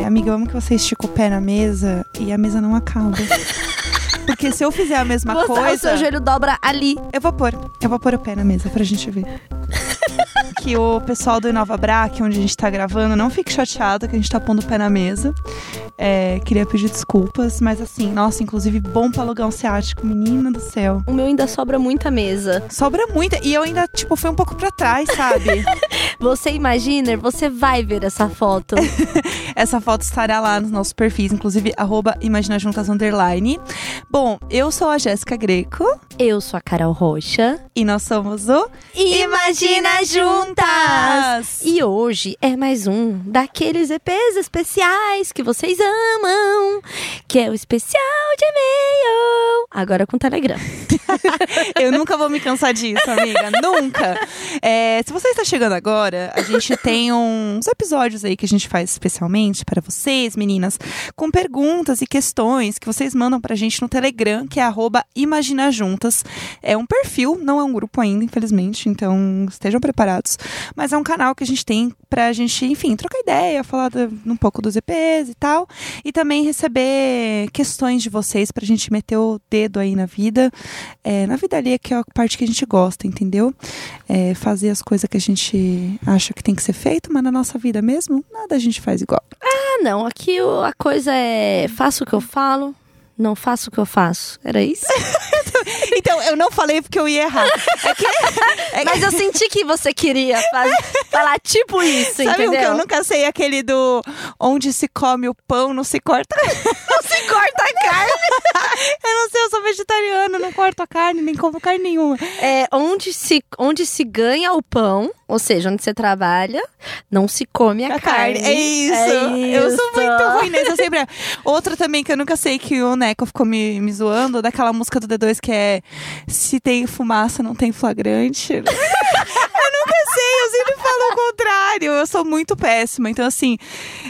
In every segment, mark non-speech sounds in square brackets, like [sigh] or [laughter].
É, amiga, eu amo que você estica o pé na mesa e a mesa não acaba. [laughs] Porque se eu fizer a mesma Você- O coisa. seu joelho dobra ali. Eu vou pôr. Eu vou pôr o pé na mesa pra gente ver. [laughs] que o pessoal do Inova Bra, que é onde a gente tá gravando, não fique chateado que a gente tá pondo o pé na mesa. É, queria pedir desculpas, mas assim, nossa, inclusive bom pra alugar um ciático, menina do céu. O meu ainda sobra muita mesa. Sobra muita. E eu ainda, tipo, fui um pouco pra trás, sabe? [laughs] Você imagina, você vai ver essa foto. [laughs] Essa foto estará lá nos nossos perfis, inclusive, arroba Imagina Juntas Underline. Bom, eu sou a Jéssica Greco Eu sou a Carol Rocha. e nós somos o Imagina Juntas! E hoje é mais um daqueles EPs especiais que vocês amam, que é o especial de e-mail. Agora com Telegram. [laughs] Eu nunca vou me cansar disso, amiga. [laughs] nunca. É, se você está chegando agora, a gente tem uns episódios aí que a gente faz especialmente para vocês, meninas, com perguntas e questões que vocês mandam pra gente no Telegram, que é arroba Imagina Juntas. É um perfil, não é um grupo ainda, infelizmente, então estejam preparados. Mas é um canal que a gente tem pra gente, enfim, trocar ideia, falar um pouco dos EPs e tal. E também receber questões de vocês pra gente meter o dedo aí na vida. É, na vida ali, que é a parte que a gente gosta, entendeu? É, fazer as coisas que a gente acha que tem que ser feito, mas na nossa vida mesmo, nada a gente faz igual. Ah, não. Aqui a coisa é faço o que eu falo, não faço o que eu faço. Era isso? [laughs] Então, eu não falei porque eu ia errar. É que, é Mas eu senti que você queria falar tipo isso, Sabe o que entendeu? eu nunca sei? Aquele do onde se come o pão, não se corta. não se corta a carne. eu não sei, eu sou vegetariana, não corto a carne, nem como carne nenhuma. É onde se, onde se ganha o pão, ou seja, onde você trabalha, não se come a, A carne. É isso. É Eu sou isso. muito ruim. Eu sempre. Outra também que eu nunca sei que o Neco ficou me, me zoando, daquela música do D2 que é Se tem fumaça, não tem flagrante. [laughs] eu nunca sei, eu sempre falo o contrário. Eu sou muito péssima. Então, assim,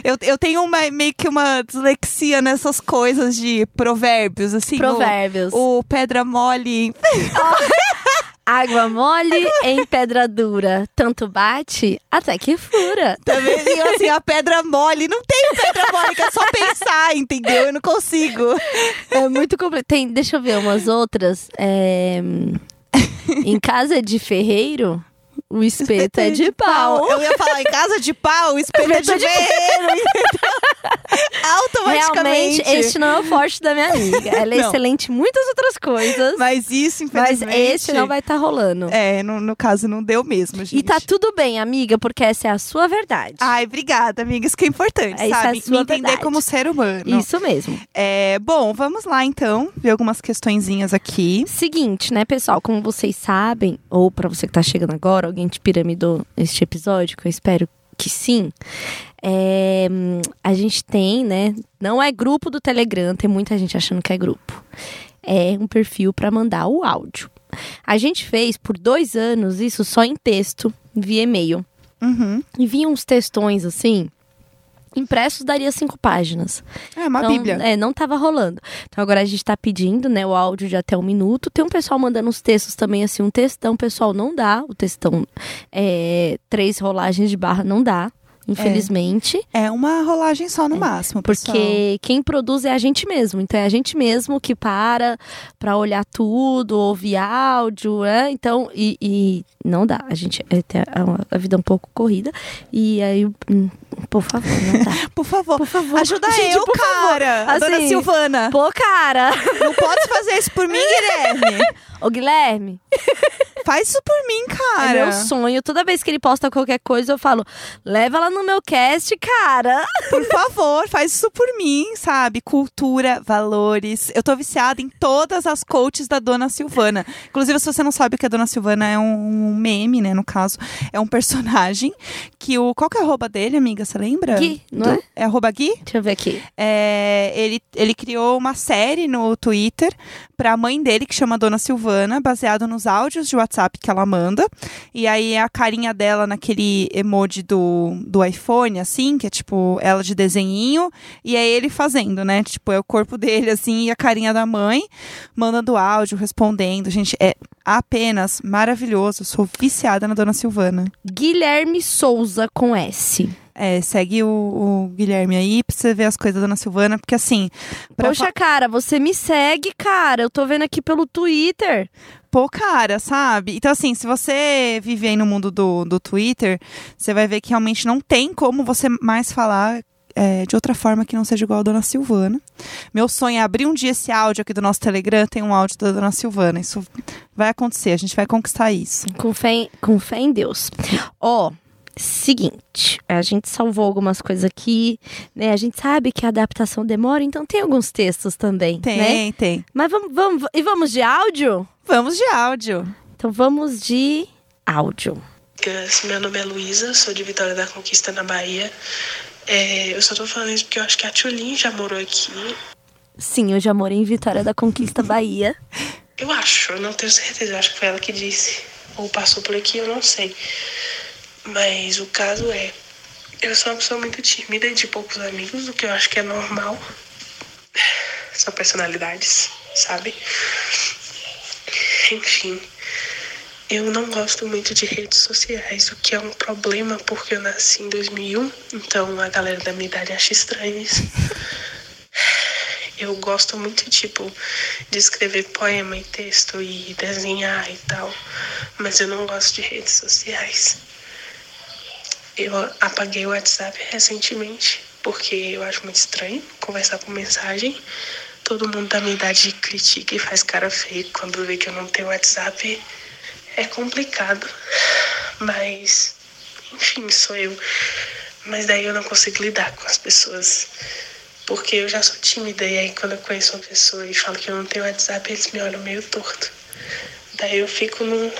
eu, eu tenho uma, meio que uma dislexia nessas coisas de provérbios, assim. o- Provérbios. O, pedra [laughs] mole. Água mole em pedra dura, tanto bate até que fura. Também, e, assim, a pedra mole. Não tem pedra mole, que é só pensar, entendeu? Eu não consigo. É muito complicado. Tem, deixa eu ver umas outras. É, em casa de ferreiro, o espeto é de pau. Eu ia falar, em casa de pau, o [laughs] espeto é de Espeto é ferreiro. [laughs] Automaticamente. Realmente, este não é o forte da minha amiga. Ela é Não. excelente em muitas outras coisas, Mas isso, mas infelizmente... este não vai estar rolando. É, no, no caso, não deu mesmo, gente. E tá tudo bem, amiga, porque essa é a sua verdade. Ai, obrigada, amiga. Isso que é importante, É, é sabe? sua Me entender verdade. como ser humano. Isso mesmo. É, bom, vamos lá, então. Ver algumas questõezinhas aqui. Seguinte, né, pessoal? Como vocês sabem, ou pra você que tá chegando agora, alguém te piramidou este episódio, que eu espero que sim. é, a gente tem, né? Não é grupo do Telegram, tem muita gente achando que é grupo. É um perfil pra mandar o áudio. A gente fez por dois anos isso só em texto, via e-mail. Uhum. E vinha uns textões assim. Impressos daria cinco páginas. É uma Então, bíblia. É, não tava rolando. Então agora a gente tá pedindo, né, o áudio de até um minuto. Tem um pessoal mandando os textos também, assim, um textão, pessoal, não dá. O textão, é, três rolagens de barra não dá, infelizmente. É uma rolagem só no máximo, pessoal. Porque quem produz é a gente mesmo. Então é a gente mesmo que para pra olhar tudo, ouvir áudio, né? Então, e, e não dá. A gente é, tem a, vida é um pouco corrida. E aí, hum, por favor, não dá. [laughs] Por favor, Por favor. ajuda Gente, eu, favor. cara. A dona Assim, Silvana. Pô, cara! Não pode fazer isso por mim, Guilherme. [laughs] Ô, Guilherme, [laughs] Faz isso por mim, cara. é meu sonho. Toda vez que ele posta qualquer coisa, eu falo, leva ela no meu cast, cara. [laughs] Por favor, faz isso por mim, sabe? Cultura, valores. Eu tô viciada em todas as coaches da Dona Silvana. Inclusive, se você não sabe o que a Dona Silvana é um meme, né? No caso, é um personagem que o. Qual que é a arroba dele, amiga? Você lembra? Gui, não é? É arroba Gui? Deixa eu ver aqui. É, ele, ele criou uma série no Twitter pra mãe dele, que chama Dona Silvana, baseado nos áudios de WhatsApp que ela manda. E aí é a carinha dela naquele emoji do, do iPhone, assim, que é tipo ela de desenhinho, e é ele fazendo, né? Tipo, é o corpo dele, assim, e a carinha da mãe, mandando áudio, respondendo. Gente, é apenas maravilhoso. Sou viciada na Dona Silvana. Guilherme Souza com S. É, segue o, o Guilherme aí pra você ver as coisas da Dona Silvana, porque assim. pra Poxa, cara, você me segue, cara. Eu tô vendo aqui pelo Twitter. Pô, cara, sabe? Então, assim, se você vive aí no mundo do, do Twitter, você vai ver que realmente não tem como você mais falar é, de outra forma que não seja igual a Dona Silvana. Meu sonho é abrir um dia esse áudio aqui do nosso Telegram, tem um áudio da Dona Silvana. Isso vai acontecer, a gente vai conquistar isso. Com fé, em- com fé em Deus. Ó, seguinte, a gente salvou algumas coisas aqui, né? A gente sabe que a adaptação demora, então tem alguns textos também, Tem, né? tem. Mas vamos, vamos, e vamos de áudio? Vamos de áudio. Então vamos de áudio. Meu nome é Luísa, sou de Vitória da Conquista, na Bahia. É, eu só tô falando isso porque eu acho que a Tulin já morou aqui. Sim, eu já morei em Vitória da Conquista, Bahia. Eu acho, eu não tenho certeza, eu acho que foi ela que disse. Ou passou por aqui, eu não sei. Mas o caso é, eu sou uma pessoa muito tímida e de poucos amigos, o que eu acho que é normal. São personalidades, sabe? Enfim. Eu não gosto muito de redes sociais, o que é um problema porque eu nasci em 2001, então a galera da minha idade acha estranho isso. Eu gosto muito, tipo, de escrever poema e texto e desenhar e tal, mas eu não gosto de redes sociais. Eu apaguei o WhatsApp recentemente porque eu acho muito estranho conversar por mensagem. Todo mundo da minha idade critica e faz cara feia quando vê que eu não tenho WhatsApp. É complicado, mas enfim, sou eu. Mas daí eu não consigo lidar com as pessoas. Porque eu já sou tímida e aí quando eu conheço uma pessoa e falo que eu não tenho WhatsApp, eles me olham meio torto. Daí eu fico num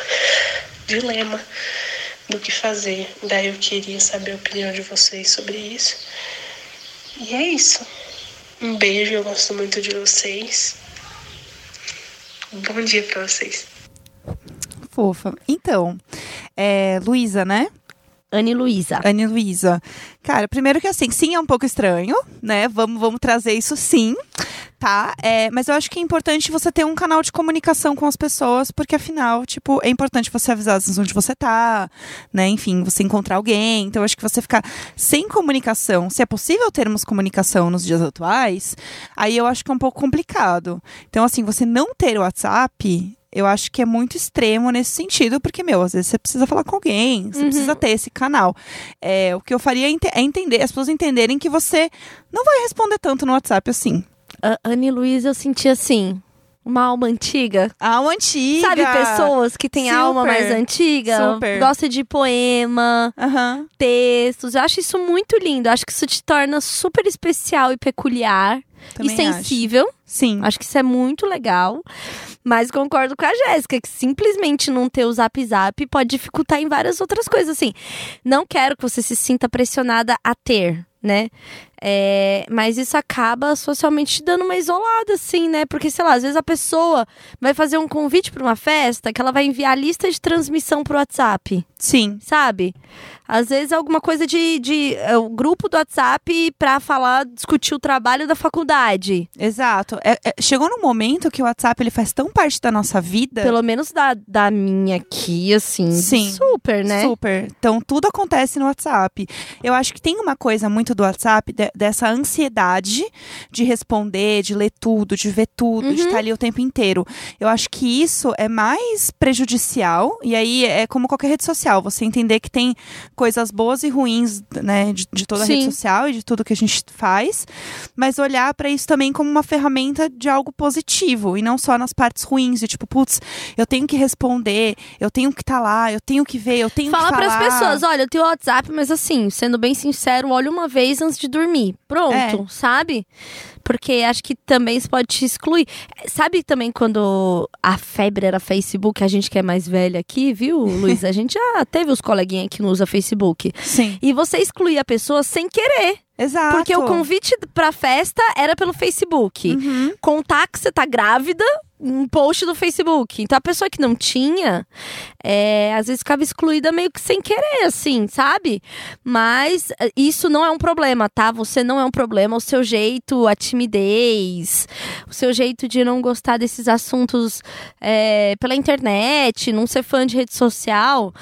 dilema do que fazer. Daí eu queria saber a opinião de vocês sobre isso. E é isso. Um beijo, eu gosto muito de vocês. Bom dia pra vocês. Fofa. Então, é, Luísa, né? Anne Luísa. Anne Luísa. Cara, primeiro que assim, sim, é um pouco estranho, né? Vamos, vamos trazer isso sim, tá? É, mas eu acho que é importante você ter um canal de comunicação com as pessoas, porque afinal, tipo, é importante você avisar onde você tá, né? Enfim, você encontrar alguém. Então, eu acho que você ficar sem comunicação, se é possível termos comunicação nos dias atuais, aí eu acho que é um pouco complicado. Então, assim, você não ter o WhatsApp. Eu acho que é muito extremo nesse sentido, porque, meu, às vezes você precisa falar com alguém, você Uhum. precisa ter esse canal. É, o que eu faria é ente- é entender, as pessoas entenderem que você não vai responder tanto no WhatsApp assim. A Anne Luísa eu senti assim, uma alma antiga. Alma antiga. Sabe pessoas que têm alma Super. mais antiga? Super. Gosta de poema, Aham. textos. Eu acho isso muito lindo. Eu acho que isso te torna super especial e peculiar. Também e sensível. Acho. Sim. Acho que isso é muito legal. Mas concordo com a Jéssica, que simplesmente não ter o zap zap pode dificultar em várias outras coisas. Assim, não quero que você se sinta pressionada a ter, né? É, mas isso acaba socialmente te dando uma isolada, assim, né? Porque, sei lá, às vezes a pessoa vai fazer um convite para uma festa que ela vai enviar a lista de transmissão pro WhatsApp, Sim. sabe? Às vezes é alguma coisa de, de é, o grupo do WhatsApp pra falar, discutir o trabalho da faculdade. Exato. É- é- chegou num momento que o WhatsApp ele faz tão parte da nossa vida. Pelo menos da, da minha aqui, assim. Sim. Super, né? Super. Então, tudo acontece no WhatsApp. Eu acho que tem uma coisa muito do WhatsApp, de- dessa ansiedade de responder, de ler tudo, de ver tudo, de Uhum. estar ali o tempo inteiro. Eu acho que isso é mais prejudicial, e aí é como qualquer rede social, você entender que tem coisas boas e ruins, né, de, de toda a rede Sim. social e de tudo que a gente faz, mas olhar para isso também como uma ferramenta de algo positivo, e não só nas partes ruins, de tipo, putz, eu tenho que responder, eu tenho que estar lá, eu tenho que ver, eu tenho Fala que falar. pessoas, olha, eu tenho WhatsApp, mas assim, sendo bem sincero, olha uma vez antes de dormir. Pronto, É. sabe? Porque acho que também isso pode te excluir. Sabe também quando a febre era Facebook, a gente que é mais velha aqui, viu, Luiz? A gente já [laughs] teve os coleguinhas que não usa Facebook. Sim, E você excluía a pessoa sem querer. exato. Porque o convite pra festa era pelo Facebook. Uhum. Contar que você tá grávida um post do Facebook. Então a pessoa que não tinha, é, às vezes ficava excluída meio que sem querer, assim, sabe? Mas é, isso não é um problema, tá? Você não é um problema. O seu jeito, a timidez, o seu jeito de não gostar desses assuntos é, pela internet, não ser fã de rede social,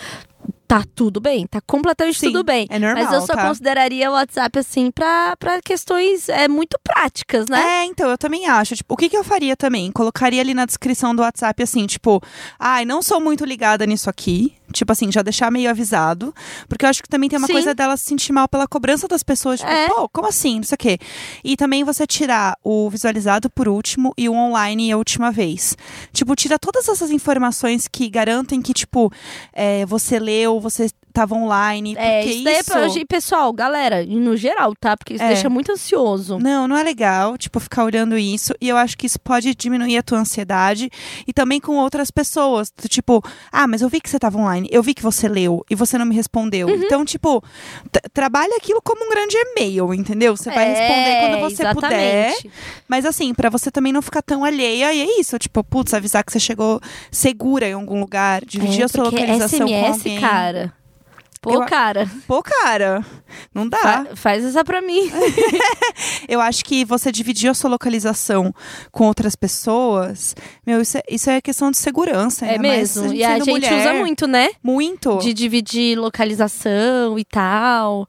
tá tudo bem, tá completamente Sim, tudo bem. é normal, Mas eu só tá? consideraria o WhatsApp assim pra, pra questões é, muito práticas, né? É, então, eu também acho. Tipo, o que, que eu faria também? Colocaria ali na descrição do WhatsApp assim, tipo, ai, não sou muito ligada nisso aqui. Tipo assim, já deixar meio avisado. Porque eu acho que também tem uma Sim. coisa dela se sentir mal pela cobrança das pessoas. Tipo, É. pô, como assim? Não sei o quê. E também você tirar o visualizado por último e o online a última vez. Tipo, tira todas essas informações que garantem que, tipo, é, você leu, você estava online. É, porque isso daí é pra pessoal, galera, no geral, tá? Porque isso É. deixa muito ansioso. Não, não é legal, tipo, ficar olhando isso. E eu acho que isso pode diminuir a tua ansiedade. E também com outras pessoas. Tipo, ah, mas eu vi que você tava online. Eu vi que você leu e você não me respondeu. Uhum. Então, tipo, trabalha aquilo como um grande e-mail, entendeu? Você vai responder É, quando você puder. exatamente. Mas assim, pra você também não ficar tão alheia. E é isso, tipo, putz, avisar que você chegou segura em algum lugar. Dividir É, a sua localização SMS, com alguém. cara. Pô, Eu a- cara, Pô, cara, não dá. fa- faz essa pra mim. [laughs] Eu acho que você dividir a sua localização com outras pessoas, meu, isso é, isso é questão de segurança. É mais mesmo. E a sendo gente mulher. usa muito, né? Muito. De dividir localização e tal.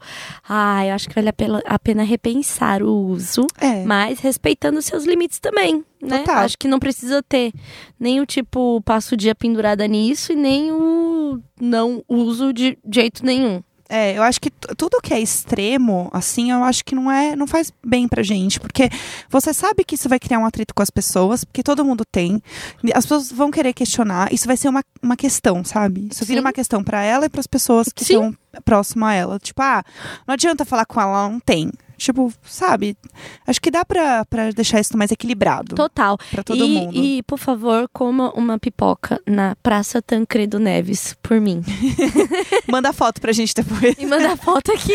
Ah, eu acho que vale a pena, a repensar o uso, É. mas respeitando seus limites também. Né? Total. Acho que não precisa ter nem o tipo passo o dia pendurada nisso e nem o não uso de jeito nenhum. É, eu acho que tudo que é extremo, assim, eu acho que não é, não faz bem pra gente, porque você sabe que isso vai criar um atrito com as pessoas, porque todo mundo tem. As pessoas vão querer questionar, isso vai ser uma, uma questão, sabe? Isso vira Sim. uma questão pra ela e pras pessoas que Sim. estão próximo a ela. Tipo, ah, não adianta falar com ela, ela não tem. Tipo, sabe? Acho que dá pra, pra deixar isso mais equilibrado Total. pra todo e, mundo. e, por favor, coma uma pipoca na Praça Tancredo Neves, por mim. [laughs] Manda foto pra gente depois. E manda foto aqui.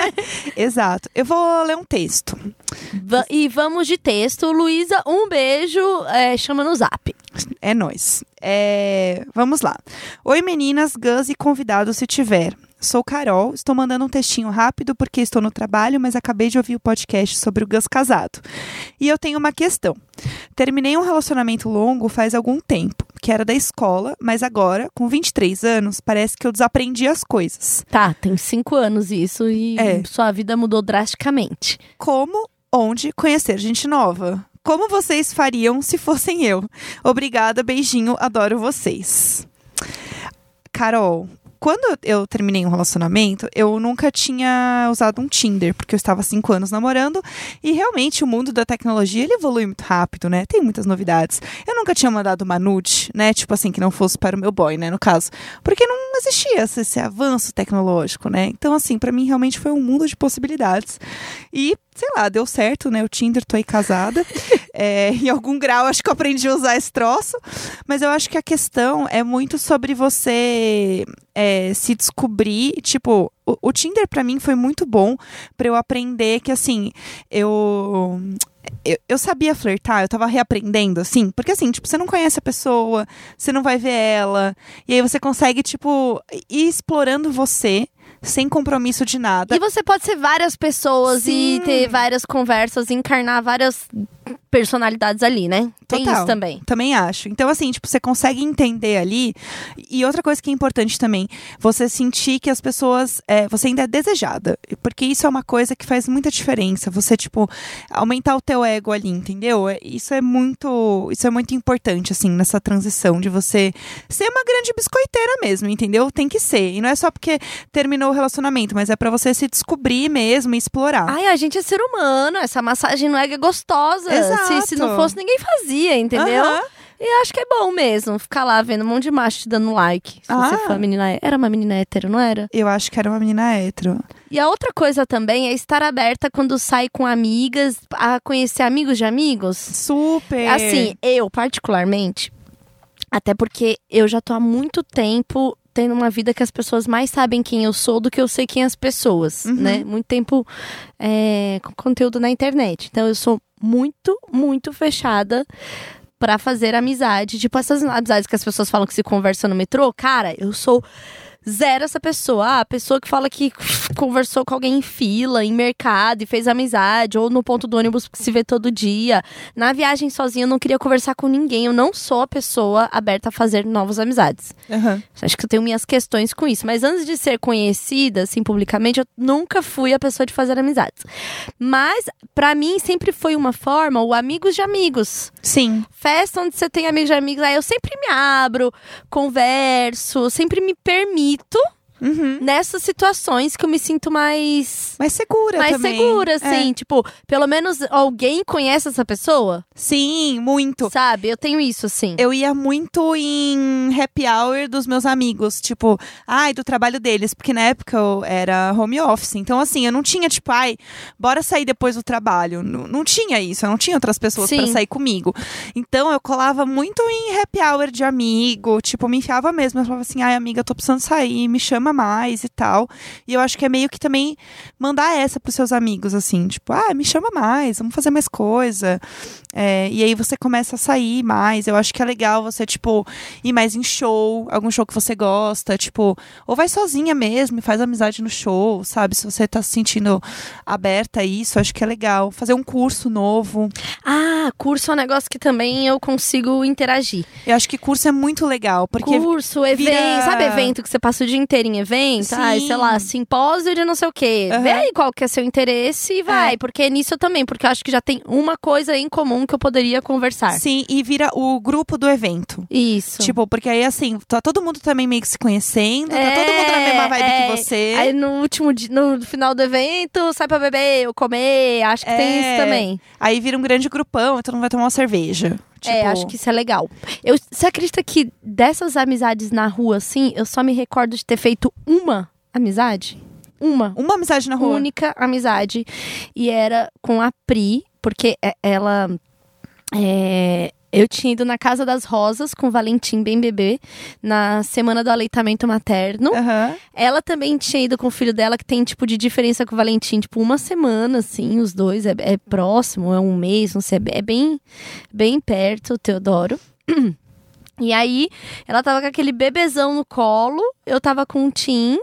[laughs] Exato. Eu vou ler um texto. Va- e vamos de texto. Luísa, um beijo. É, chama no zap. É nóis. É, Vamos lá. Oi, meninas, Gus e convidado se tiver. Sou Carol, estou mandando um textinho rápido porque estou no trabalho, mas acabei de ouvir o podcast sobre o Gus casado. E eu tenho uma questão. Terminei um relacionamento longo faz algum tempo, que era da escola, mas agora, com 23 anos, parece que eu desaprendi as coisas. Tá, tem cinco anos isso e É. sua vida mudou drasticamente. Como, onde conhecer gente nova? Como vocês fariam se fossem eu? Obrigada, beijinho, adoro vocês. Carol, quando eu terminei um relacionamento, eu nunca tinha usado um Tinder, porque eu estava há cinco anos namorando e realmente o mundo da tecnologia ele evolui muito rápido, né? Tem muitas novidades. Eu nunca tinha mandado uma nude, né? Tipo assim, que não fosse para o meu boy, né? No caso, porque não existia esse, esse avanço tecnológico, né? Então, assim, para mim realmente foi um mundo de possibilidades. E, sei lá, deu certo, né? O Tinder, tô aí casada. [laughs] É, em algum grau, acho que eu aprendi a usar esse troço. Mas eu acho que a questão é muito sobre você é, se descobrir. Tipo, o, o Tinder pra mim foi muito bom pra eu aprender que, assim, eu. Eu, eu sabia flertar, eu tava reaprendendo, assim, porque assim, tipo, você não conhece a pessoa, você não vai ver ela, e aí você consegue, tipo, ir explorando você sem compromisso de nada. E você pode ser várias pessoas Sim. e ter várias conversas, encarnar várias personalidades ali, né? Tem Total. isso também. Também acho. Então, assim, tipo, você consegue entender ali. E outra coisa que é importante também, você sentir que as pessoas. é, você ainda é desejada. Porque isso é uma coisa que faz muita diferença. Você, tipo, aumentar o teu ego ali, entendeu? É- Isso é muito. Isso é muito importante, assim, nessa transição de você ser uma grande biscoiteira mesmo, entendeu? Tem que ser. E não é só porque terminou o relacionamento, mas é pra você se descobrir mesmo e explorar. Ai, a gente é ser humano, essa massagem não é gostosa. Exato. Se, se não fosse, ninguém fazia, entendeu? Aham. E acho que é bom mesmo ficar lá vendo um monte de macho te dando like. Se Ah. você for uma menina. Era uma menina hétero, não era? Eu acho que era uma menina hétero. E a outra coisa também é estar aberta quando sai com amigas, a conhecer amigos de amigos. Super. Assim, eu, particularmente, até porque eu já tô há muito tempo tendo uma vida que as pessoas mais sabem quem eu sou do que eu sei quem as pessoas, Uhum. né? Muito tempo é, com conteúdo na internet. Então eu sou muito, muito fechada pra fazer amizade. Tipo, essas amizades que as pessoas falam que se conversam no metrô. Cara, eu sou zero essa pessoa. Ah, a pessoa que fala que conversou com alguém em fila, em mercado e fez amizade, ou no ponto do ônibus que se vê todo dia. Na viagem sozinha, eu não queria conversar com ninguém. Eu não sou a pessoa aberta a fazer novas amizades. Aham. Acho que eu tenho minhas questões com isso. Mas antes de ser conhecida, assim, publicamente, eu nunca fui a pessoa de fazer amizades. Mas, pra mim, sempre foi uma forma, o amigos de amigos. Sim. Festa onde você tem amigos de amigos, aí eu sempre me abro, converso, sempre me permito Tito Uhum. nessas situações que eu me sinto mais. Mais segura Mais também. segura, É. assim. Tipo, pelo menos alguém conhece essa pessoa, Sim, muito. sabe? Eu tenho isso, assim. Eu ia muito em happy hour dos meus amigos, tipo, ai, do trabalho deles, porque na época eu era home office. Então, assim, eu não tinha, tipo, ai, bora sair depois do trabalho. Não, não tinha isso, eu não tinha outras pessoas pra Sim. sair comigo. Então, eu colava muito em happy hour de amigo, tipo, me enfiava mesmo. Eu falava assim, ai, amiga, eu tô precisando sair, me chama mais e tal. E eu acho que é meio que também mandar essa pros seus amigos, assim, tipo, ah, me chama mais, vamos fazer mais coisa. É, e aí você começa a sair mais. Eu acho que é legal você, tipo, ir mais em show, algum show que você gosta, tipo, ou vai sozinha mesmo e faz amizade no show, sabe? Se você tá se sentindo aberta a isso, acho que é legal. Fazer um curso novo. Ah, curso é um negócio que também eu consigo interagir. Eu acho que curso é muito legal, porque curso, evento, vira- sabe evento que você passa o dia inteiro em evento? Ai, Sim. sei lá, simpósio de não sei o quê. Aham. Vê aí qual que é seu interesse e vai, É. porque é nisso também, porque eu acho que já tem uma coisa em comum que eu poderia conversar. sim, e vira o grupo do evento. Isso. Tipo, porque aí assim, tá todo mundo também meio que se conhecendo, tá todo mundo na mesma vibe é. que você. Aí no último dia, no final do evento, sai pra beber ou comer, acho que tem É. isso também. Aí vira um grande grupão, então não vai tomar uma cerveja. Tipo, É, acho que isso é legal. Eu, você acredita que dessas amizades na rua, assim, eu só me recordo de ter feito uma amizade? Uma. Uma amizade na rua. única amizade. E era com a Pri, porque é- ela. É, eu tinha ido na Casa das Rosas com o Valentim bem bebê, na semana do aleitamento materno. Aham. Ela também tinha ido com o filho dela, que tem, tipo, de diferença com o Valentim, tipo, uma semana, assim, os dois. É, é próximo, é um mês, não sei, é é bem, bem perto, o Teodoro. [clears throat] E aí, ela tava com aquele bebezão no colo, eu tava com um Tim.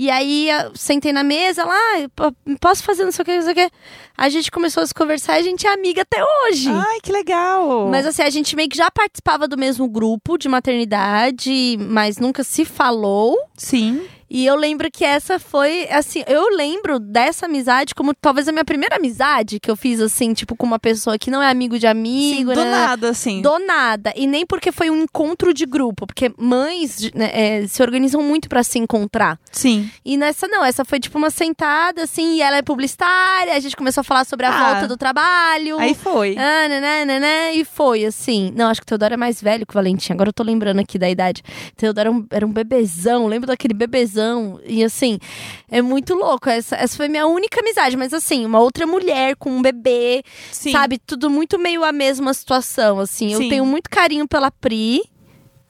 E aí, sentei na mesa lá, "Ah, po- posso fazer não sei o que, não sei o que. A gente começou a se conversar e a gente é amiga até hoje. Ai, que legal. Mas assim, a gente meio que já participava do mesmo grupo de maternidade, mas nunca se falou. Sim. E eu lembro que essa foi, assim, eu lembro dessa amizade como talvez a minha primeira amizade que eu fiz, assim, tipo, com uma pessoa que não é amigo de Sim, amigo, do né? nada, assim. Do nada. E nem porque foi um encontro de grupo, porque mães né, é, se organizam muito pra se encontrar. Sim. E nessa não, essa foi tipo uma sentada, assim, e ela é publicitária, a gente começou a falar sobre a Ah. volta do trabalho. Aí foi. Ah, né, né, né, e foi, assim. Não, acho que o Teodoro é mais velho que o Valentim. Agora eu tô lembrando aqui da idade. Teodoro era um, era um bebezão, lembro daquele bebezão. E assim, é muito louco. Essa, essa foi minha única amizade. Mas assim, uma outra mulher com um bebê, Sim. sabe? Tudo muito meio a mesma situação, assim. Eu Sim. tenho muito carinho pela Pri.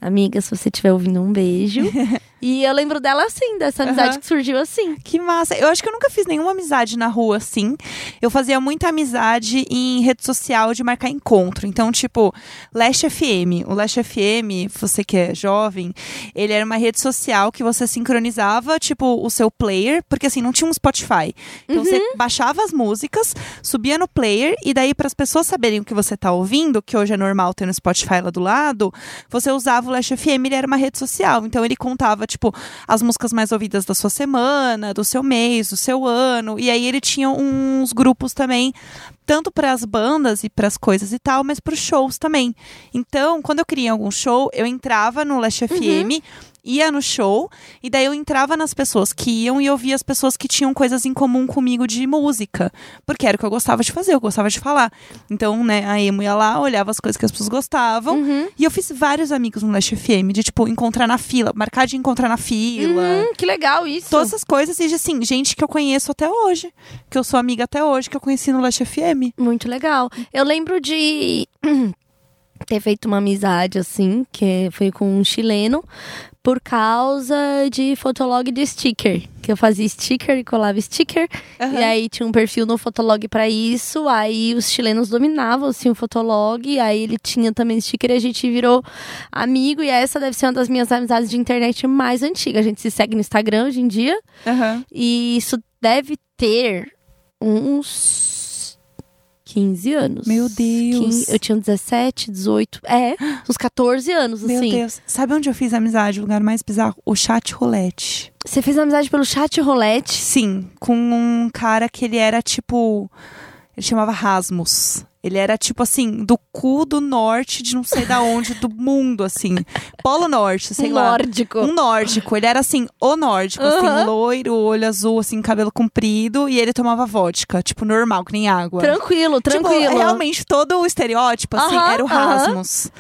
Amiga, se você estiver ouvindo, um beijo. [laughs] e eu lembro dela assim, dessa amizade Aham. que surgiu assim. Que massa. Eu acho que eu nunca fiz nenhuma amizade na rua, assim. Eu fazia muita amizade em rede social de marcar encontro. Então, tipo, Last FM. O Last FM, você que é jovem, ele era uma rede social que você sincronizava, tipo, o seu player, porque assim, não tinha um Spotify. Então, você baixava as músicas, subia no player, e daí, para as pessoas saberem o que você tá ouvindo, que hoje é normal ter no Spotify lá do lado, você usava o Last FM, ele era uma rede social. Então, ele contava, tipo, as músicas mais ouvidas da sua semana, do seu mês, do seu ano. E aí ele tinha uns grupos também, tanto para as bandas e para as coisas e tal, mas para os shows também. Então, quando eu queria algum show, eu entrava no Last FM, ia no show, e daí eu entrava nas pessoas que iam e eu via as pessoas que tinham coisas em comum comigo de música. Porque era o que eu gostava de fazer, eu gostava de falar. Então, né, a Emo ia lá, olhava as coisas que as pessoas gostavam. Uhum. E eu fiz vários amigos no Last FM, de tipo, encontrar na fila, marcar de encontrar na fila. Hum, que legal isso. Todas essas coisas, e assim, gente que eu conheço até hoje. Que eu sou amiga até hoje, que eu conheci no Last FM. Muito legal. Eu lembro de [clears throat] ter feito uma amizade assim, que foi com um chileno, por causa de fotolog de sticker. que eu fazia sticker e colava sticker. Aham. E aí tinha um perfil no Fotolog pra isso. Aí os chilenos dominavam assim o Fotolog. Aí ele tinha também sticker e a gente virou amigo. E essa deve ser uma das minhas amizades de internet mais antigas. A gente se segue no Instagram hoje em dia. Aham. E isso deve ter uns 15 anos. Meu Deus. 15 eu tinha 17, 18. É, uns 14 anos, Meu assim. Deus. Sabe onde eu fiz amizade? O lugar mais bizarro? O chat roulette. Você fez amizade pelo chat roulette? Sim, com um cara que ele era tipo. Ele chamava Rasmus. Ele era tipo assim, do cu do norte de não sei da onde, do mundo, assim. Polo Norte, sei um lá. nórdico. Um nórdico. Ele era assim, o nórdico, assim, Aham. loiro, olho azul, assim, cabelo comprido. E ele tomava vodka, tipo, normal, que nem água. Tranquilo, tranquilo. Tipo, realmente, todo o estereótipo, assim, Aham, era o. Rasmus.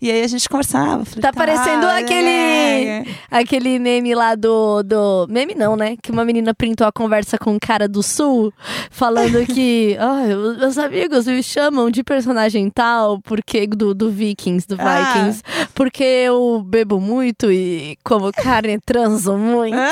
E aí a gente conversava. Falei, Tá parecendo "Tá, aquele- é, é." Aquele meme lá do, do. Meme não, né? Que uma menina printou a conversa com um cara do sul, falando que. [laughs] Ai, os meus amigos me chamam de personagem tal, porque. Do, do Vikings, do Ah. Vikings. Porque eu bebo muito e como carne transo muito. [laughs]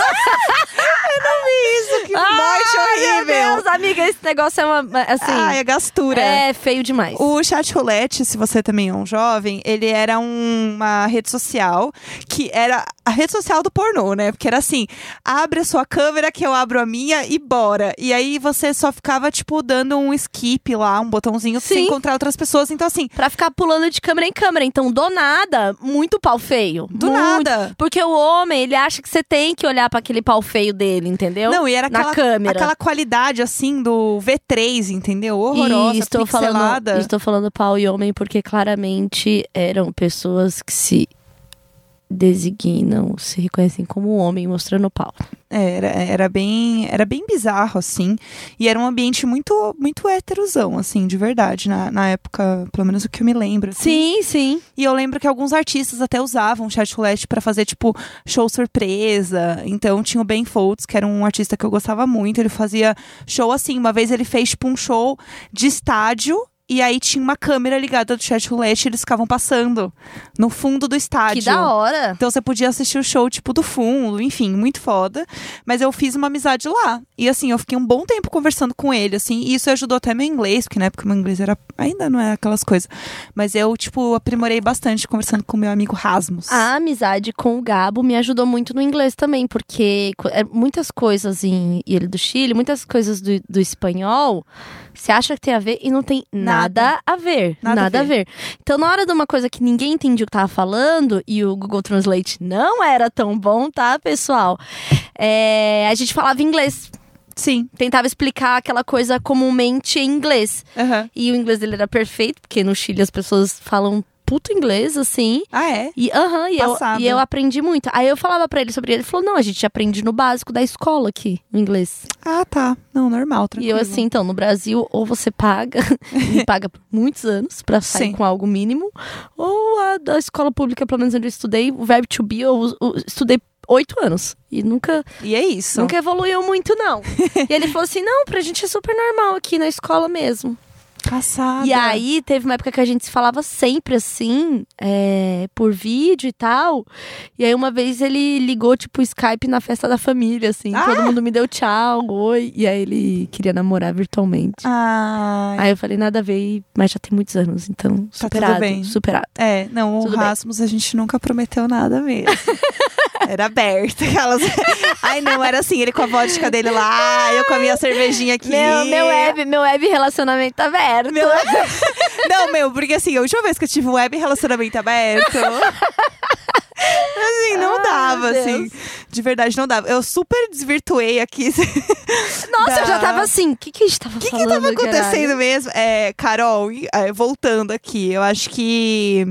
Isso, que morte Ai, horrível. Meu Deus, amiga, esse negócio é uma. Assim. Ai, é gastura. é feio demais. O chat roulette, se você também é um jovem, ele era um- uma rede social que era a rede social do pornô, né? Porque era assim: abre a sua câmera que eu abro a minha e bora. E aí você só ficava, tipo, dando um skip lá, um botãozinho pra você Sim. encontrar outras pessoas. Então, assim, Pra ficar pulando de câmera em câmera. Então, do nada, muito pau feio. do Muito. nada. Porque o homem, ele acha que você tem que olhar pra aquele pau feio dele, entendeu? Não, e era Na aquela, câmera. aquela qualidade, assim, do V3, entendeu? Horrorosa, e estou falando, pixelada. estou falando pau e homem porque claramente eram pessoas que se designam, se reconhecem como homem mostrando pau. É, Era, era, bem, era bem bizarro, assim. E era um ambiente muito, muito héterozão, assim, de verdade, na, na época, pelo menos o que eu me lembro. assim. Sim, sim. E eu lembro que alguns artistas até usavam o chat roulette pra fazer, tipo, show surpresa. Então tinha o Ben Folds, que era um artista que eu gostava muito. Ele fazia show assim. Uma vez ele fez, tipo, um show de estádio. E aí tinha uma câmera ligada do chat roulette e eles ficavam passando no fundo do estádio. Que da hora. Então você podia assistir o show, tipo, do fundo, enfim, muito foda. Mas eu fiz uma amizade lá. E assim, eu fiquei um bom tempo conversando com ele, assim, e isso ajudou até meu inglês, porque na época meu inglês era. Ainda não é aquelas coisas. Mas eu, tipo, aprimorei bastante conversando com meu amigo Rasmus. A amizade com o Gabo me ajudou muito no inglês também, porque é, muitas coisas em Ilha do Chile, muitas coisas do, do espanhol, você acha que tem a ver e não tem nada, Nada. a ver. Nada Nada, a a, ver. Então, na hora de uma coisa que ninguém entendia o que tava falando, e o Google Translate não era tão bom, tá, pessoal? É, a gente falava inglês. Sim. Tentava explicar aquela coisa comumente em inglês. Aham. E o inglês dele era perfeito, porque no Chile as pessoas falam puto inglês, assim. Ah, é? E, aham, e, eu, e eu aprendi muito. Aí eu falava pra ele sobre ele, ele falou, não, a gente aprende no básico da escola aqui, no inglês. Ah, tá. Não, normal, E tranquilo. eu assim, então, no Brasil, ou você paga, [laughs] e paga por muitos anos pra sair Sim. com algo mínimo, ou a da escola pública, pelo menos onde eu estudei, o verbo to be, eu, eu estudei oito anos. E nunca, E é isso. nunca evoluiu muito, não. [laughs] e ele falou assim, não, pra gente é super normal aqui na escola mesmo. Passada. E aí, teve uma época que a gente se falava sempre assim, é, por vídeo e tal. E aí, uma vez ele ligou, tipo, Skype na festa da família, assim. Ah! Todo mundo me deu tchau, oi. E aí, ele queria namorar virtualmente. Ai. Aí eu falei, nada a ver, mas já tem muitos anos, então, Tá tudo superado. bem. Superado. É, não, o. Rasmus a gente nunca prometeu nada mesmo. [laughs] Era aberto. Aquelas... Ai, não, era assim, ele com a vodka dele lá, eu com a minha cervejinha aqui. Meu, meu, web, meu web relacionamento aberto. Meu- Não, meu, porque assim, a última vez que eu tive um web relacionamento aberto. Assim, não dava, assim. De verdade, não dava. Eu super desvirtuei aqui. Nossa, eu já da- tava assim, o que, que a gente tava O que, que falando? tava acontecendo caralho? mesmo? É, Carol, é, voltando aqui, eu acho que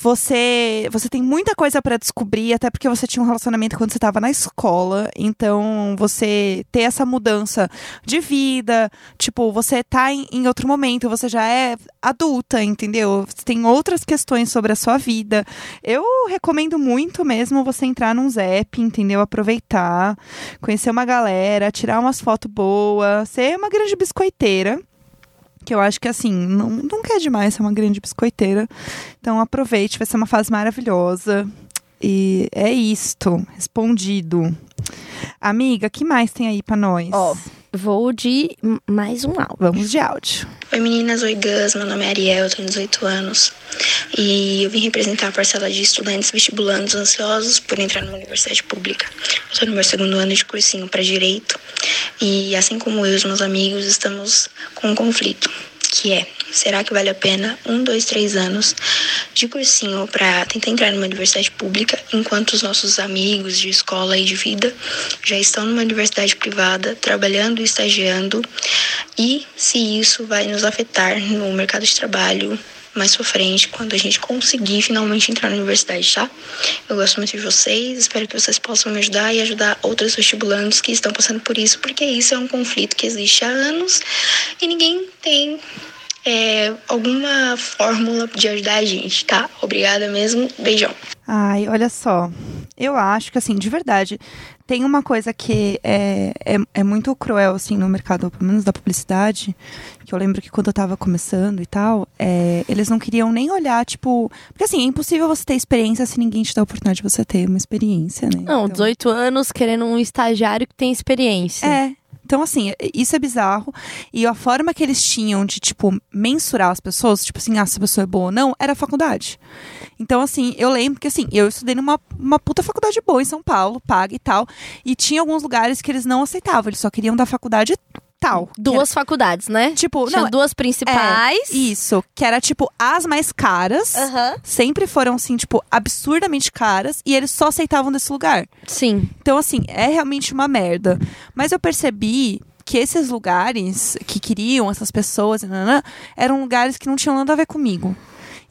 você você tem muita coisa pra descobrir, até porque você tinha um relacionamento quando você tava na escola, então você ter essa mudança de vida, tipo, você tá em, em outro momento, você já é adulta, entendeu? Você tem outras questões sobre a sua vida. Eu recomendo muito mesmo você entrar num Zap, entendeu? Aproveitar, conhecer uma galera, tirar umas fotos boas, ser uma grande biscoiteira. Que eu acho que assim, não, nunca é demais ser uma grande biscoiteira. Então aproveite, vai ser uma fase maravilhosa. E é isto, respondido. Amiga, que mais tem aí pra nós? Ó, vou de mais um áudio. Vamos de áudio. Oi meninas, oi Gus, meu nome é Ariel, tenho 18 anos e eu vim representar a parcela de estudantes vestibulandos ansiosos por entrar numa universidade pública. Estou no meu segundo ano de cursinho para Direito e assim como eu e os meus amigos estamos com um conflito, que é, será que vale a pena um, dois, três anos de cursinho para tentar entrar numa universidade pública enquanto os nossos amigos de escola e de vida já estão numa universidade privada, trabalhando e estagiando e se isso vai nos afetar no mercado de trabalho mais pra frente, quando a gente conseguir finalmente entrar na universidade, tá? Eu gosto muito de vocês, espero que vocês possam me ajudar e ajudar outros vestibulandos que estão passando por isso, porque isso é um conflito que existe há anos e ninguém tem é, alguma fórmula de ajudar a gente, tá? Obrigada mesmo, beijão. Ai, olha só. Eu acho que, assim, de verdade, tem uma coisa que é, é, é muito cruel, assim, no mercado, pelo menos da publicidade, que eu lembro que quando eu tava começando e tal, é, eles não queriam nem olhar, tipo. Porque, assim, é impossível você ter experiência se ninguém te dá a oportunidade de você ter uma experiência, né? Não, Então- 18 anos querendo um estagiário que tem experiência. É. Então, assim, isso é bizarro. E a forma que eles tinham de, tipo, mensurar as pessoas, tipo assim, ah, se a pessoa é boa ou não, era a faculdade. Então, assim, eu lembro que, assim, eu estudei numa uma puta faculdade boa em São Paulo, paga e tal. E tinha alguns lugares que eles não aceitavam, eles só queriam da faculdade Duas faculdades, né? era, tipo, Tinha não, duas principais. isso, que era, tipo, as mais caras. Sempre foram, assim, tipo, absurdamente caras. E eles só aceitavam desse lugar. Sim. Então, assim, é realmente uma merda. Mas eu percebi que esses lugares que queriam essas pessoas, eram lugares que não tinham nada a ver comigo.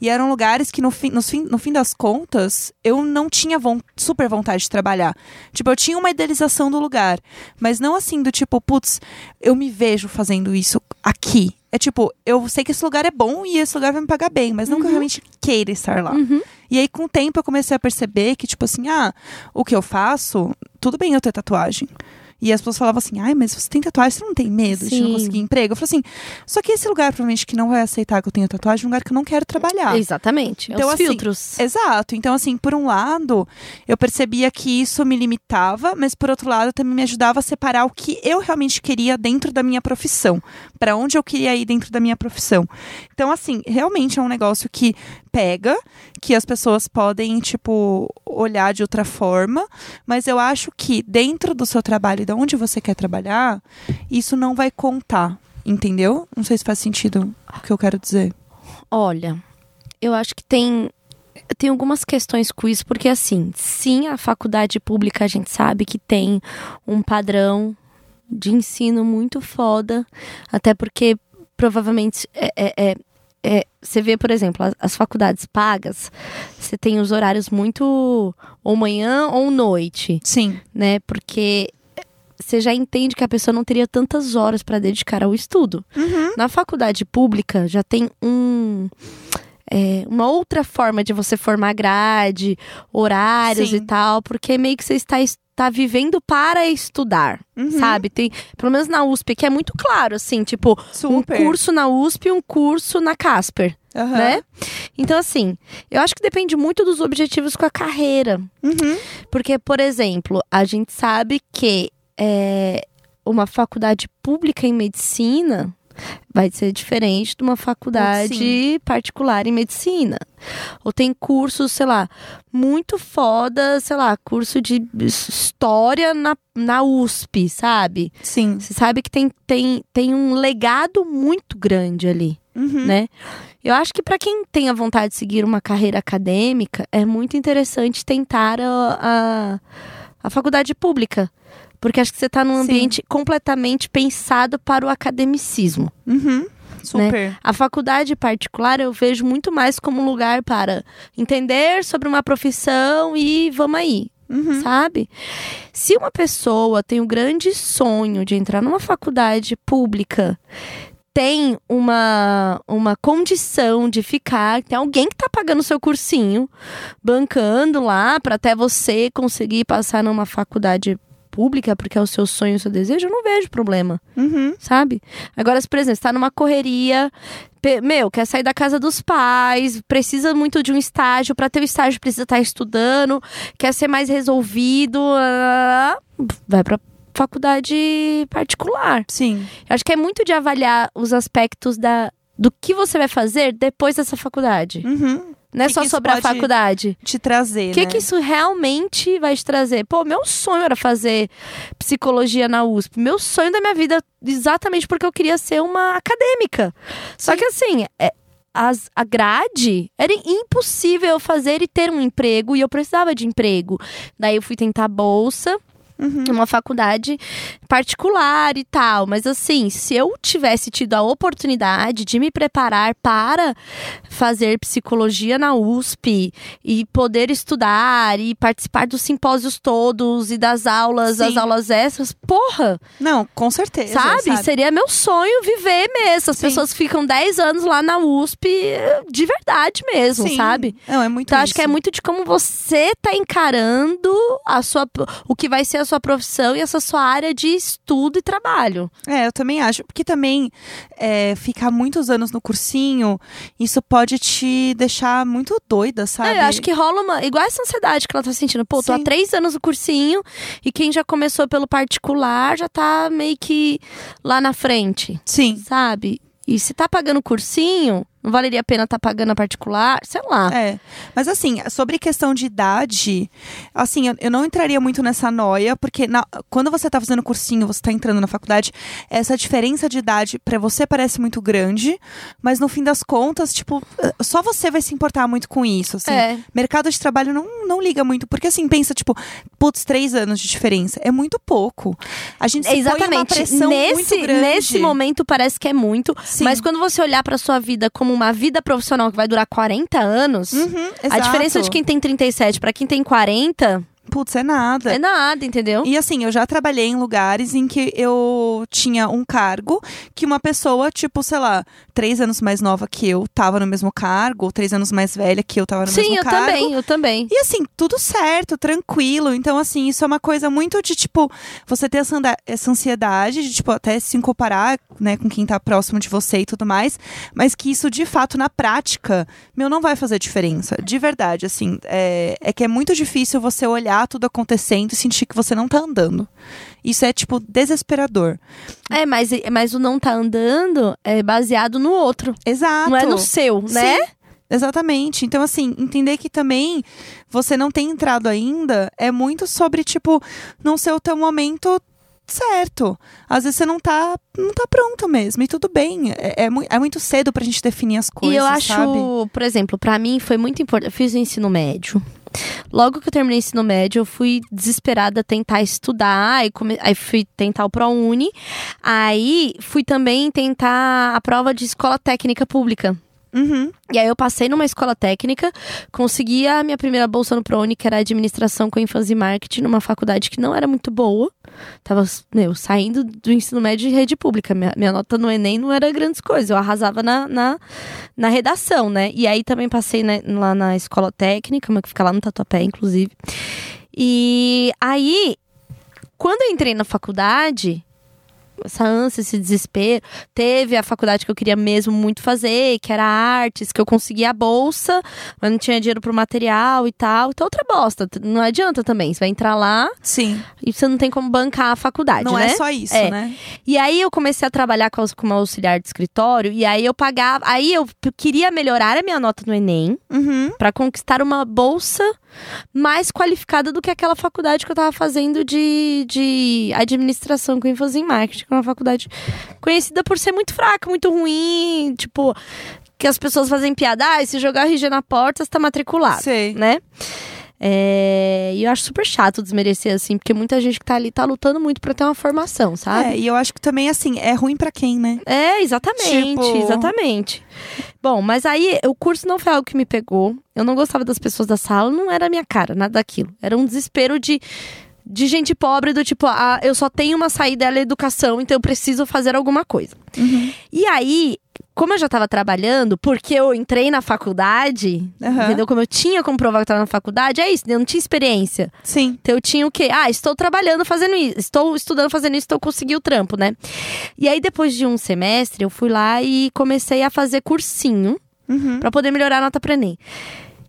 E eram lugares que, no fim, no fim, no fim das contas, eu não tinha von- super vontade de trabalhar. Tipo, eu tinha uma idealização do lugar. Mas não assim, do tipo, putz, eu me vejo fazendo isso aqui. É tipo, eu sei que esse lugar é bom e esse lugar vai me pagar bem, mas não que eu realmente queira estar lá. E aí, com o tempo, eu comecei a perceber que, tipo assim, ah, o que eu faço, tudo bem eu ter tatuagem. E as pessoas falavam assim, ai, mas você tem tatuagem, você não tem medo de não Sim. conseguir emprego? Eu falei assim, só que esse lugar, provavelmente, que não vai aceitar que eu tenha tatuagem, é um lugar que eu não quero trabalhar. Exatamente. É Então, os assim, filtros. Exato. Então, assim, por um lado, eu percebia que isso me limitava, mas por outro lado, também me ajudava a separar o que eu realmente queria dentro da minha profissão, Pra onde eu queria ir dentro da minha profissão. Então, assim, realmente é um negócio que pega, que as pessoas podem, tipo, olhar de outra forma, mas eu acho que dentro do seu trabalho de onde você quer trabalhar, isso não vai contar. Entendeu? Não sei se faz sentido o que eu quero dizer. Olha, eu acho que tem tem algumas questões com isso, porque assim, sim, a faculdade pública a gente sabe que tem um padrão de ensino muito foda, até porque provavelmente é, é- é- é- você vê, por exemplo, as, as faculdades pagas, você tem os horários muito ou manhã ou noite, Sim. né? Porque você já entende que a pessoa não teria tantas horas para dedicar ao estudo. Uhum. Na faculdade pública já tem um. é, uma outra forma de você formar grade, horários Sim. e tal, porque meio que você está, está vivendo para estudar, Uhum. sabe? Tem, pelo menos na USP, que é muito claro, assim, tipo, Super. um curso na USP e um curso na Casper, Aham. né? Então, assim, eu acho que depende muito dos objetivos com a carreira. Uhum. Porque, por exemplo, a gente sabe que é, uma faculdade pública em medicina vai ser diferente de uma faculdade particular em medicina. Ou tem cursos, sei lá, muito foda, sei lá, curso de história na, na USP, sabe? Sim. Você sabe que tem, tem, tem um legado muito grande ali Uhum. né? Eu acho que para quem tem a vontade de seguir uma carreira acadêmica, é muito interessante tentar a, a, a faculdade pública. Porque acho que você está num Sim. ambiente completamente pensado para o academicismo. Uhum. Super. A faculdade particular eu vejo muito mais como um lugar para entender sobre uma profissão e vamos aí. Uhum. Sabe? Se uma pessoa tem o grande sonho de entrar numa faculdade pública, tem uma, uma condição de ficar, tem alguém que tá pagando seu cursinho, bancando lá para até você conseguir passar numa faculdade pública porque é o seu sonho, o seu desejo, eu não vejo problema, Uhum. sabe? Agora, por exemplo, você tá numa correria, meu, quer sair da casa dos pais, precisa muito de um estágio, para ter o estágio precisa estar estudando, quer ser mais resolvido, ah, vai pra faculdade particular. Sim. Eu acho que é muito de avaliar os aspectos da, do que você vai fazer depois dessa faculdade. Uhum. Não é Que só que sobre a faculdade. Te trazer, O que, né? que isso realmente vai te trazer? Pô, meu sonho era fazer psicologia na USP. Meu sonho da minha vida, exatamente porque eu queria ser uma acadêmica. Só que assim, é, as, a grade era impossível eu fazer e ter um emprego, e eu precisava de emprego. Daí eu fui tentar bolsa. Uhum. Uma faculdade particular e tal. Mas assim, se eu tivesse tido a oportunidade de me preparar para fazer psicologia na USP e poder estudar e participar dos simpósios todos e das aulas, Sim. as aulas extras, porra, Não, com certeza. sabe? Seria meu sonho viver mesmo. As Sim. pessoas ficam 10 anos lá na USP de verdade mesmo, Sim. sabe? Não, é muito Então, isso. acho que é muito de como você tá encarando a sua, o que vai ser a sua profissão e essa sua área de estudo e trabalho. É, eu também acho. Porque também é, ficar muitos anos no cursinho, isso pode te deixar muito doida, sabe? É, eu acho que rola uma. Igual essa ansiedade que ela tá sentindo. Pô, tô há três anos no cursinho e quem já começou pelo particular já tá meio que lá na frente, Sim. sabe? E se tá pagando cursinho, não valeria a pena tá pagando a particular? Sei lá. É, mas assim, sobre questão de idade, assim, eu, eu não entraria muito nessa noia, porque na- quando você tá fazendo cursinho, você tá entrando na faculdade, essa diferença de idade pra você parece muito grande, mas no fim das contas, tipo, só você vai se importar muito com isso, assim. É. Mercado de trabalho não, não liga muito, porque assim, pensa, tipo, putz, três anos de diferença, é muito pouco. A gente se põe uma Exatamente. pressão Nesse, muito grande. nesse momento parece que é muito, Sim. mas quando você olhar pra sua vida como uma vida profissional que vai durar 40 anos, Uhum, a diferença de quem tem 37 pra quem tem 40 Putz, é nada. é nada, entendeu? E assim, eu já trabalhei em lugares em que eu tinha um cargo que uma pessoa, tipo, sei lá, três anos mais nova que eu, tava no mesmo cargo, ou três anos mais velha que eu tava no Sim, mesmo eu cargo. também, eu também. E assim, tudo certo, tranquilo. Então, assim, isso é uma coisa muito de, tipo, você ter essa, essa ansiedade de, tipo, até se comparar, né, com quem tá próximo de você e tudo mais. Mas que isso, de fato, na prática, meu, não vai fazer diferença. De verdade, assim. É, é que é muito difícil você olhar tudo acontecendo e sentir que você não tá andando. Isso é, tipo, desesperador. É, mas, mas o não tá andando é baseado no outro. Exato. Não é no seu, né? Sim, exatamente. Então, assim, entender que também você não tem entrado ainda é muito sobre, tipo, não ser o teu momento certo. Às vezes você não tá, não tá pronto mesmo, e tudo bem. É, é, é muito cedo pra gente definir as coisas, e eu acho, sabe? por exemplo, pra mim foi muito importante. Eu fiz o ensino médio. Logo que eu terminei o ensino médio, eu fui desesperada tentar estudar, aí, come... aí fui tentar o ProUni. Aí fui também tentar a prova de escola técnica pública. Uhum. E aí eu passei numa escola técnica, consegui a minha primeira bolsa no ProUni, que era administração com ênfase em marketing, numa faculdade que não era muito boa. Tava, meu, saindo do ensino médio de rede pública. Minha, minha nota no Enem não era grandes coisas, eu arrasava na, na, na redação, né? E aí também passei né, lá na escola técnica, uma que fica lá no Tatuapé, inclusive. E aí, quando eu entrei na faculdade, essa ânsia, esse desespero. Teve a faculdade que eu queria mesmo muito fazer, que era artes, que eu conseguia a bolsa, mas não tinha dinheiro pro material e tal. Então, outra bosta. Não adianta também. Você vai entrar lá Sim. e você não tem como bancar a faculdade, não né? é só isso, É. né? E aí eu comecei a trabalhar com, como auxiliar de escritório, e aí eu pagava. Aí eu queria melhorar a minha nota no Enem Uhum. para conquistar uma bolsa mais qualificada do que aquela faculdade que eu tava fazendo de, de administração com ênfase em marketing, que é uma faculdade conhecida por ser muito fraca, muito ruim, tipo, que as pessoas fazem piada, ah, e se jogar RG na porta, você tá matriculado, Sei. né? É, e eu acho super chato desmerecer assim, porque muita gente que tá ali tá lutando muito pra ter uma formação, sabe? É, e eu acho que também, assim, é ruim pra quem, né? É, exatamente, Tipo- exatamente. Bom, mas aí o curso não foi algo que me pegou. Eu não gostava das pessoas da sala, não era a minha cara, nada daquilo. Era um desespero de, de gente pobre, do tipo, ah, eu só tenho uma saída, ela é educação, então eu preciso fazer alguma coisa. Uhum. E aí, como eu já tava trabalhando, porque eu entrei na faculdade, Aham. entendeu? Como eu tinha como provar que eu tava na faculdade, é isso, eu não tinha experiência. Sim. Então eu tinha o quê? Ah, estou trabalhando fazendo isso, estou estudando fazendo isso, estou conseguindo o trampo, né? E aí depois de um semestre, eu fui lá e comecei a fazer cursinho Uhum. Pra poder melhorar a nota para ENEM.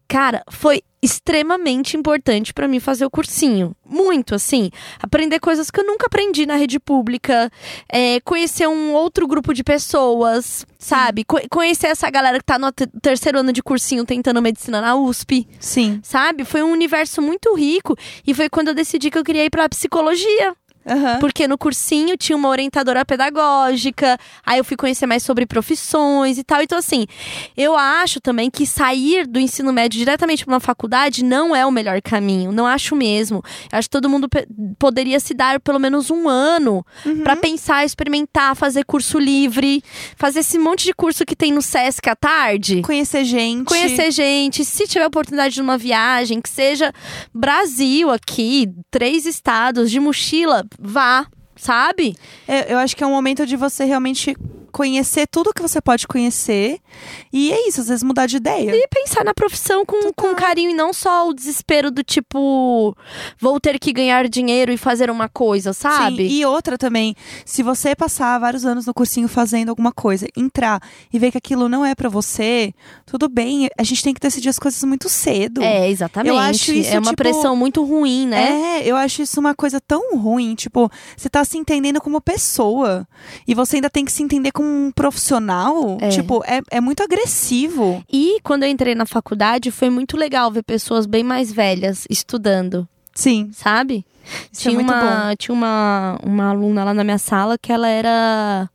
Cara, foi extremamente importante pra mim fazer o cursinho. Muito, assim. Aprender coisas que eu nunca aprendi na rede pública. é, conhecer um outro grupo de pessoas, sabe? Co- conhecer essa galera que tá no te- terceiro ano de cursinho tentando medicina na USP, Sim. sabe? Foi um universo muito rico. E foi quando eu decidi que eu queria ir pra psicologia. Aham. Porque no cursinho tinha uma orientadora pedagógica, aí eu fui conhecer mais sobre profissões e tal. Então, assim, eu acho também que sair do ensino médio diretamente para uma faculdade não é o melhor caminho. Não acho mesmo. Eu acho que todo mundo poderia se dar pelo menos um ano pra pensar, experimentar, fazer curso livre, fazer esse monte de curso que tem no Sesc à tarde. Conhecer gente. Conhecer gente, se tiver oportunidade de uma viagem, que seja Brasil aqui, três estados de mochila, vá, sabe? É, eu acho que é um momento de você realmente conhecer tudo que você pode conhecer. E é isso, às vezes mudar de ideia. E pensar na profissão com, com carinho e não só o desespero do tipo, vou ter que ganhar dinheiro e fazer uma coisa, sabe? Sim, e outra também, se você passar vários anos no cursinho fazendo alguma coisa, entrar e ver que aquilo não é pra você, tudo bem, a gente tem que decidir as coisas muito cedo. É, exatamente. Eu acho isso, é uma tipo, pressão muito ruim, né? É, eu acho isso uma coisa tão ruim. Tipo, você tá se entendendo como pessoa. E você ainda tem que se entender como um profissional. É. Tipo, é, é muito agressivo. E quando eu entrei na faculdade, foi muito legal ver pessoas bem mais velhas estudando. Sim. sabe? Isso é tinha muito uma, tinha uma, uma aluna lá na minha sala que ela era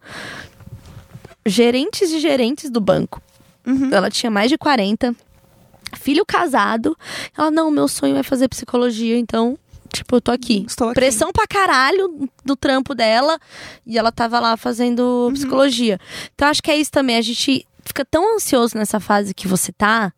gerentes de gerentes do banco. Uhum. Ela tinha mais de 40, filho casado. Ela, não, meu sonho é fazer psicologia, então, tipo, eu tô aqui. Estou aqui. Pressão pra caralho do trampo dela e ela tava lá Uhum. fazendo psicologia. Então, acho que é isso também. A gente fica tão ansioso nessa fase que você tá.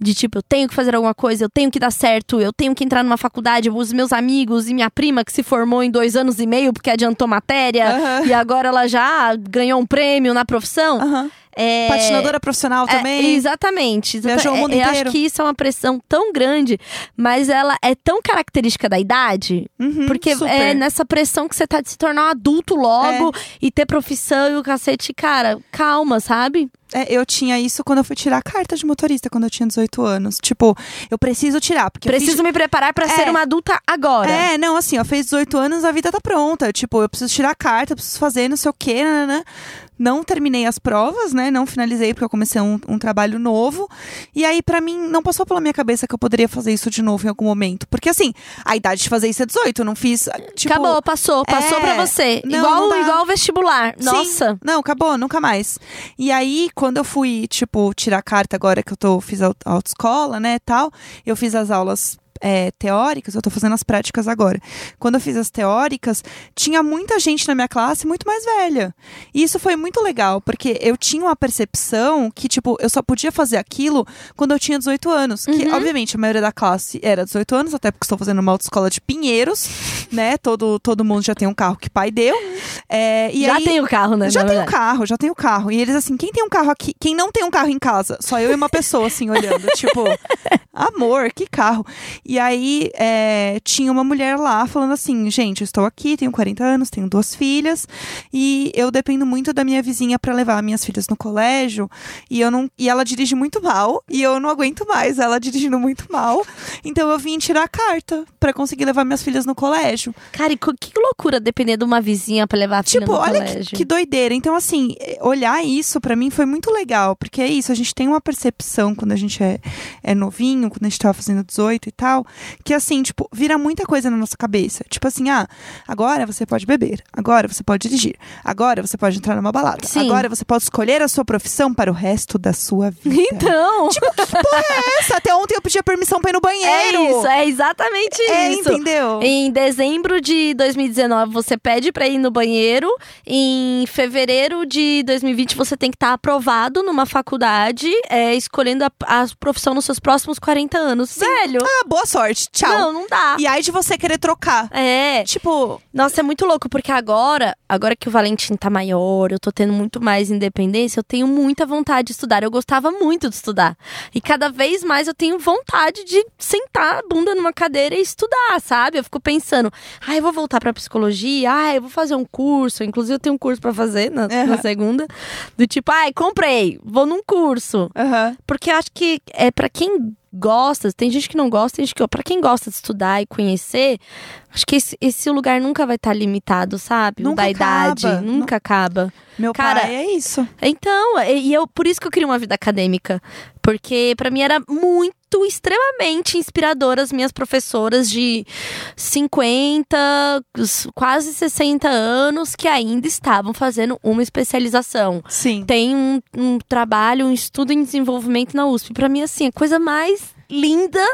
De tipo, eu tenho que fazer alguma coisa, eu tenho que dar certo, eu tenho que entrar numa faculdade. Os meus amigos e minha prima que se formou em dois anos e meio porque adiantou matéria Aham. e agora ela já ganhou um prêmio na profissão. Aham. É... Patinadora profissional É, também. exatamente. exata- Viajou o mundo é, Eu acho inteiro. que isso é uma pressão tão grande, mas ela é tão característica da idade, Uhum, porque super. é nessa pressão que você tá de se tornar um adulto logo e ter profissão e o cacete, cara, calma, sabe? É, eu tinha isso quando eu fui tirar a carta de motorista, quando eu tinha 18 anos. Tipo, eu preciso tirar, porque eu fiz- Preciso me preparar pra É. ser uma adulta agora. É, não, assim, ó, fez 18 anos, a vida tá pronta. Tipo, eu preciso tirar a carta, eu preciso fazer não sei o quê, né? Não terminei as provas, né? Não finalizei porque eu comecei um, um trabalho novo. E aí, pra mim, não passou pela minha cabeça que eu poderia fazer isso de novo em algum momento. Porque, assim, a idade de fazer isso é 18. Eu não fiz. Tipo, Acabou, passou, passou é, pra você. não, igual, não igual o vestibular. Sim. Nossa. Não, acabou, nunca mais. E aí, quando eu fui, tipo, tirar a carta agora que eu tô, fiz a a autoescola, né, tal, eu fiz as aulas é, teóricas, eu tô fazendo as práticas agora. Quando eu fiz as teóricas, tinha muita gente na minha classe muito mais velha. E isso foi muito legal, porque eu tinha uma percepção que, tipo, eu só podia fazer aquilo quando eu tinha 18 anos. Que, Uhum. obviamente, a maioria da classe era 18 anos, até porque estou fazendo uma autoescola de Pinheiros, [laughs] né? Todo, todo mundo já tem um carro que pai deu. É, já aí, tem o carro, né? já tem verdade. carro, já tem um carro. E eles assim, quem tem um carro aqui? Quem não tem um carro em casa? Só eu e uma pessoa, assim, olhando. tipo, [laughs] amor, que carro. E aí é, tinha uma mulher lá falando assim: gente, eu estou aqui, tenho 40 anos, tenho duas filhas. E eu dependo muito da minha vizinha para levar minhas filhas no colégio. E eu não. E ela dirige muito mal. E eu não aguento mais ela dirigindo muito mal. Então eu vim tirar a carta para conseguir levar minhas filhas no colégio. Cara, e que loucura depender de uma vizinha pra levar a filha Tipo, no olha colégio. que, que doideira. Então, assim, eh, olhar isso pra mim foi muito legal, porque é isso, a gente tem uma percepção quando a gente é, é novinho, quando a gente tava fazendo 18 e tal, que assim, tipo, vira muita coisa na nossa cabeça. Tipo assim, ah, agora você pode beber, agora você pode dirigir, agora você pode entrar numa balada, Sim. agora você pode escolher a sua profissão para o resto da sua vida. Então, [laughs] Tipo, que porra é essa? Até ontem eu pedia permissão pra ir no é banheiro. isso, é exatamente É, isso. entendeu? Em dezembro de 2019, você pede pra ir no banheiro. Em fevereiro de 2020, você tem que estar aprovado numa faculdade, é, escolhendo a, a profissão nos seus próximos 40 anos. Velho, Ah, boa sorte, tchau. Não, não dá. E aí de você querer trocar. É. Tipo, Nossa, é muito louco, porque agora, agora que o Valentim tá maior, eu tô tendo muito mais independência, eu tenho muita vontade de estudar. Eu gostava muito de estudar. E cada vez mais eu tenho vontade de sentar a bunda numa cadeira e estudar, sabe? Eu fico pensando, ah, eu vou voltar pra psicologia, ah, eu vou fazer um curso. Inclusive, eu tenho um curso pra fazer na, na Aham. segunda. Do tipo, ai, comprei, vou num curso. aham. Porque eu acho que é para quem gosta, tem gente que não gosta, tem gente que para quem gosta de estudar e conhecer, acho que esse, esse lugar nunca vai estar limitado, sabe? Nunca da idade, acaba. nunca acaba. Meu Cara, pai é isso. Então, e eu por isso que eu queria uma vida acadêmica, porque pra mim era muito extremamente inspirador as minhas professoras de 50, quase 60 anos que ainda estavam fazendo uma especialização Sim. tem um, um trabalho, um estudo em desenvolvimento na USP. Pra mim, assim, a coisa mais linda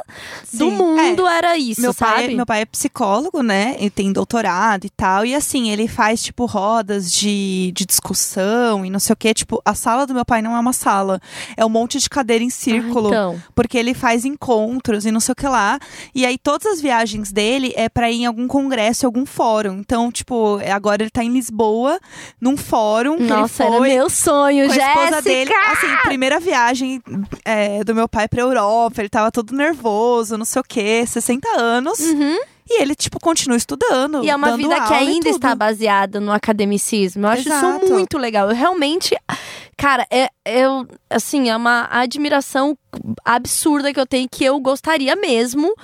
do Sim. mundo era isso, Meu pai, sabe? meu pai é psicólogo, né? E tem doutorado e tal. E assim, ele faz, tipo, rodas de, de discussão e não sei o quê. Tipo, a sala do meu pai não é uma sala. É um monte de cadeira em Ah, círculo. então. Porque ele faz encontros e não sei o que lá. E aí, todas as viagens dele é pra ir em algum congresso, algum fórum. Então, tipo, agora ele tá em Lisboa, num fórum. Nossa, ele era meu sonho, com a Jéssica! esposa dele. Assim, primeira viagem é, do meu pai pra Europa. Ele tava todo nervoso, não sei o quê, 60 anos. Uhum. E ele, tipo, continua estudando. E é uma vida que ainda está baseada no academicismo. Eu acho Exato. isso muito legal. Eu realmente. Cara, é, eu, assim, é uma admiração absurda que eu tenho que eu gostaria mesmo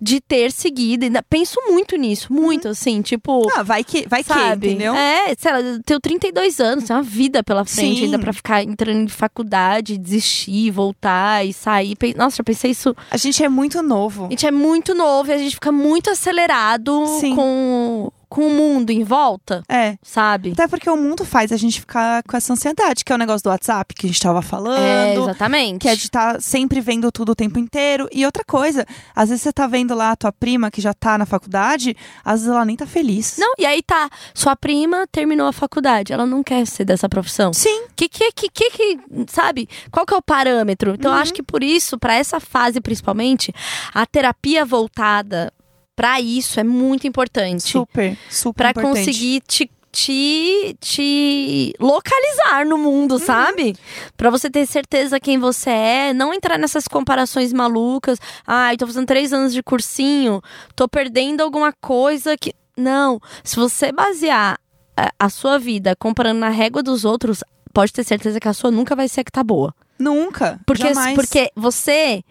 de ter seguido. Penso muito nisso, muito, assim, tipo. Ah, vai que, vai que, Sabe? entendeu? É, sei lá, eu tenho 32 anos, tem uma vida pela frente Sim. ainda pra ficar entrando em faculdade, desistir, voltar e sair. Nossa, já pensei isso. A gente é muito novo. A gente é muito novo e a gente fica muito acelerado Sim. com, com o mundo em volta, É. sabe? Até porque o mundo faz a gente ficar com essa ansiedade, que é o negócio do WhatsApp que a gente tava falando. É, exatamente. Que é de estar sempre vendo tudo o tempo inteiro. E outra coisa, às vezes você tá vendo lá a tua prima que já tá na faculdade, às vezes ela nem tá feliz. Não, e aí tá, sua prima terminou a faculdade, ela não quer ser dessa profissão. Sim, Que, que, que, que, que, sabe? Qual que é o parâmetro? Então, Uhum. eu acho que por isso, pra essa fase principalmente, a terapia voltada pra isso é muito importante. super, super Pra importante. conseguir te, te, te localizar no mundo, Uhum. sabe? Pra você ter certeza quem você é, não entrar nessas comparações malucas. Ai, tô fazendo três anos de cursinho, tô perdendo alguma coisa que. Não. Se você basear a, a sua vida comparando na régua dos outros, pode ter certeza que a sua nunca vai ser a que tá boa. Nunca. Porque, jamais. porque você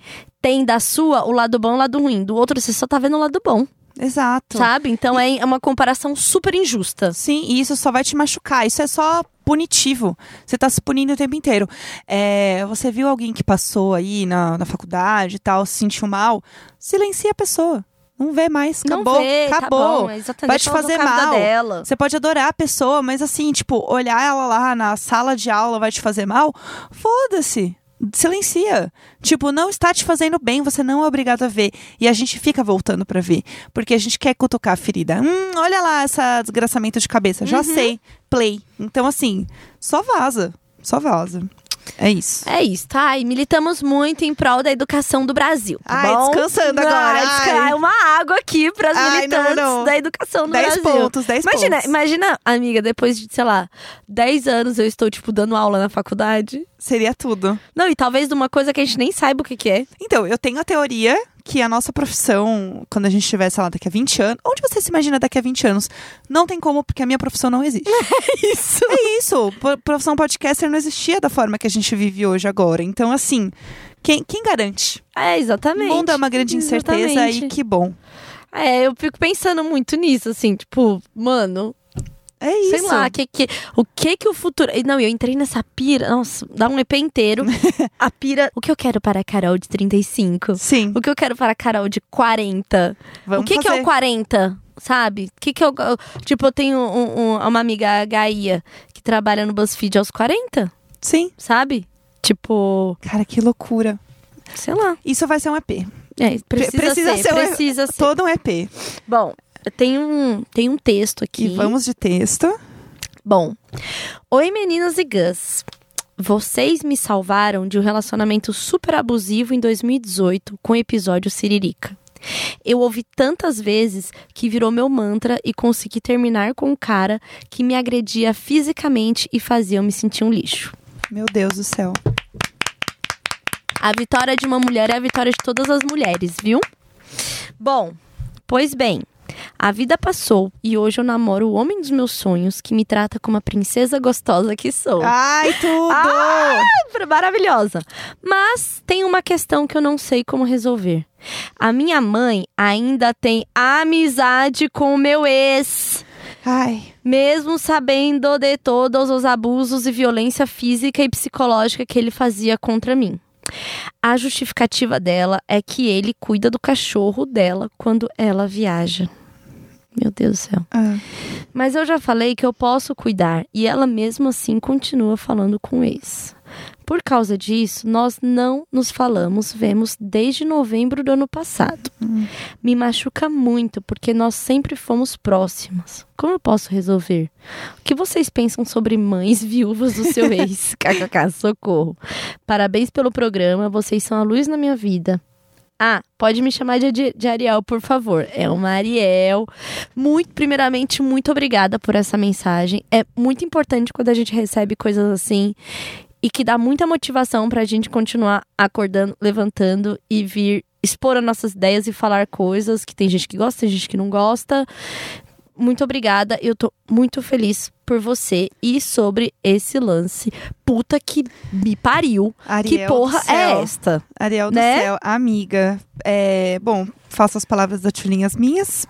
tem da sua o lado bom e o lado ruim. Do outro, você só tá vendo o lado bom. Exato. Sabe? Então é é uma comparação super injusta. Sim, e isso só vai te machucar. Isso é só punitivo. Você tá se punindo o tempo inteiro. É, você viu alguém que passou aí na, na faculdade e tal, se sentiu mal? Silencia a pessoa. Não vê mais. Acabou. não vê, acabou. Tá bom, exatamente. Vai te fazer mal. Dela. Você pode adorar a pessoa, mas assim, tipo, olhar ela lá na sala de aula vai te fazer mal? Foda-se. Silencia. Tipo, não está te fazendo bem, você não é obrigado a ver. E a gente fica voltando pra ver. Porque a gente quer cutucar a ferida. Hum, olha lá essa desgraçamento de cabeça. Já Uhum. sei. Play. Então, assim, só vaza. Só vaza. É isso. É isso, tá? E militamos muito em prol da educação do Brasil. Tá Ai, bom? descansando agora, Ai, desca- ai. uma água aqui pras Ai, militantes não, não. da educação do 10 Brasil. pontos, 10 Imagina, pontos. imagina, amiga, depois de, sei lá, 10 anos eu estou, tipo, dando aula na faculdade. Seria tudo. Não, e talvez de uma coisa que a gente nem saiba o que, que é. Então, eu tenho a teoria que a nossa profissão, quando a gente estiver, sei lá, daqui a 20 anos. Onde você se imagina daqui a 20 anos? Não tem como, porque a minha profissão não existe. [laughs] Isso. é isso. Profissão podcaster não existia da forma que a gente vive hoje agora. Então, assim, quem, quem garante? É, O exatamente. mundo é uma grande incerteza Exatamente. e que bom. É, eu fico pensando muito nisso, assim, tipo, mano, É isso. sei lá, que, que, o que que o futuro. Não, eu entrei nessa pira, nossa, dá um EP inteiro. [laughs] a pira. O que eu quero para a Carol de 35? Sim, O que eu quero para a Carol de 40? vamos o que, que é o 40? Sabe? O que, que eu. Tipo, eu tenho um- um- uma amiga, a Gaia, que trabalha no BuzzFeed aos 40, Sim. sabe? Tipo, Cara, que loucura. sei lá. Isso vai ser um EP. É, precisa, precisa ser, ser um- precisa ser. Todo um EP. Bom, tem um, tem um texto aqui. E vamos de texto. Bom, oi meninas e Gus. Vocês me salvaram de um relacionamento super abusivo em 2018 com o episódio Siririca. Eu ouvi tantas vezes que virou meu mantra e consegui terminar com um cara que me agredia fisicamente e fazia eu me sentir um lixo. Meu Deus do céu. A vitória de uma mulher é a vitória de todas as mulheres, viu? Bom, pois bem, a vida passou e hoje eu namoro o homem dos meus sonhos que me trata como a princesa gostosa que sou. Ai, tudo! [laughs] Ah, maravilhosa. Mas tem uma questão que eu não sei como resolver. A minha mãe ainda tem amizade com o meu ex. Ai, Mesmo sabendo de todos os abusos e violência física e psicológica que ele fazia contra mim. A justificativa dela é que ele cuida do cachorro dela quando ela viaja. Meu Deus do céu. ah, Mas eu já falei que eu posso cuidar e ela mesmo assim continua falando com o ex. Por causa disso, nós não nos falamos, vemos desde novembro do ano passado. Me machuca muito porque nós sempre fomos próximas. Como eu posso resolver? O que vocês pensam sobre mães viúvas do seu [laughs] ex? KKK, socorro. Parabéns pelo programa, vocês são a luz na minha vida. Ah, pode me chamar de, de Ariel, por favor. É uma Ariel. Muito, primeiramente, muito obrigada por essa mensagem. É muito importante quando a gente recebe coisas assim e que dá muita motivação pra gente continuar acordando, levantando e vir expor as nossas ideias e falar coisas que tem gente que gosta, tem gente que não gosta. Muito obrigada. Eu tô muito feliz por você e sobre esse lance. Puta que me pariu. Ariel que porra é esta? Ariel do Né? céu, amiga. É, bom, faço as palavras da Tulinha as minhas.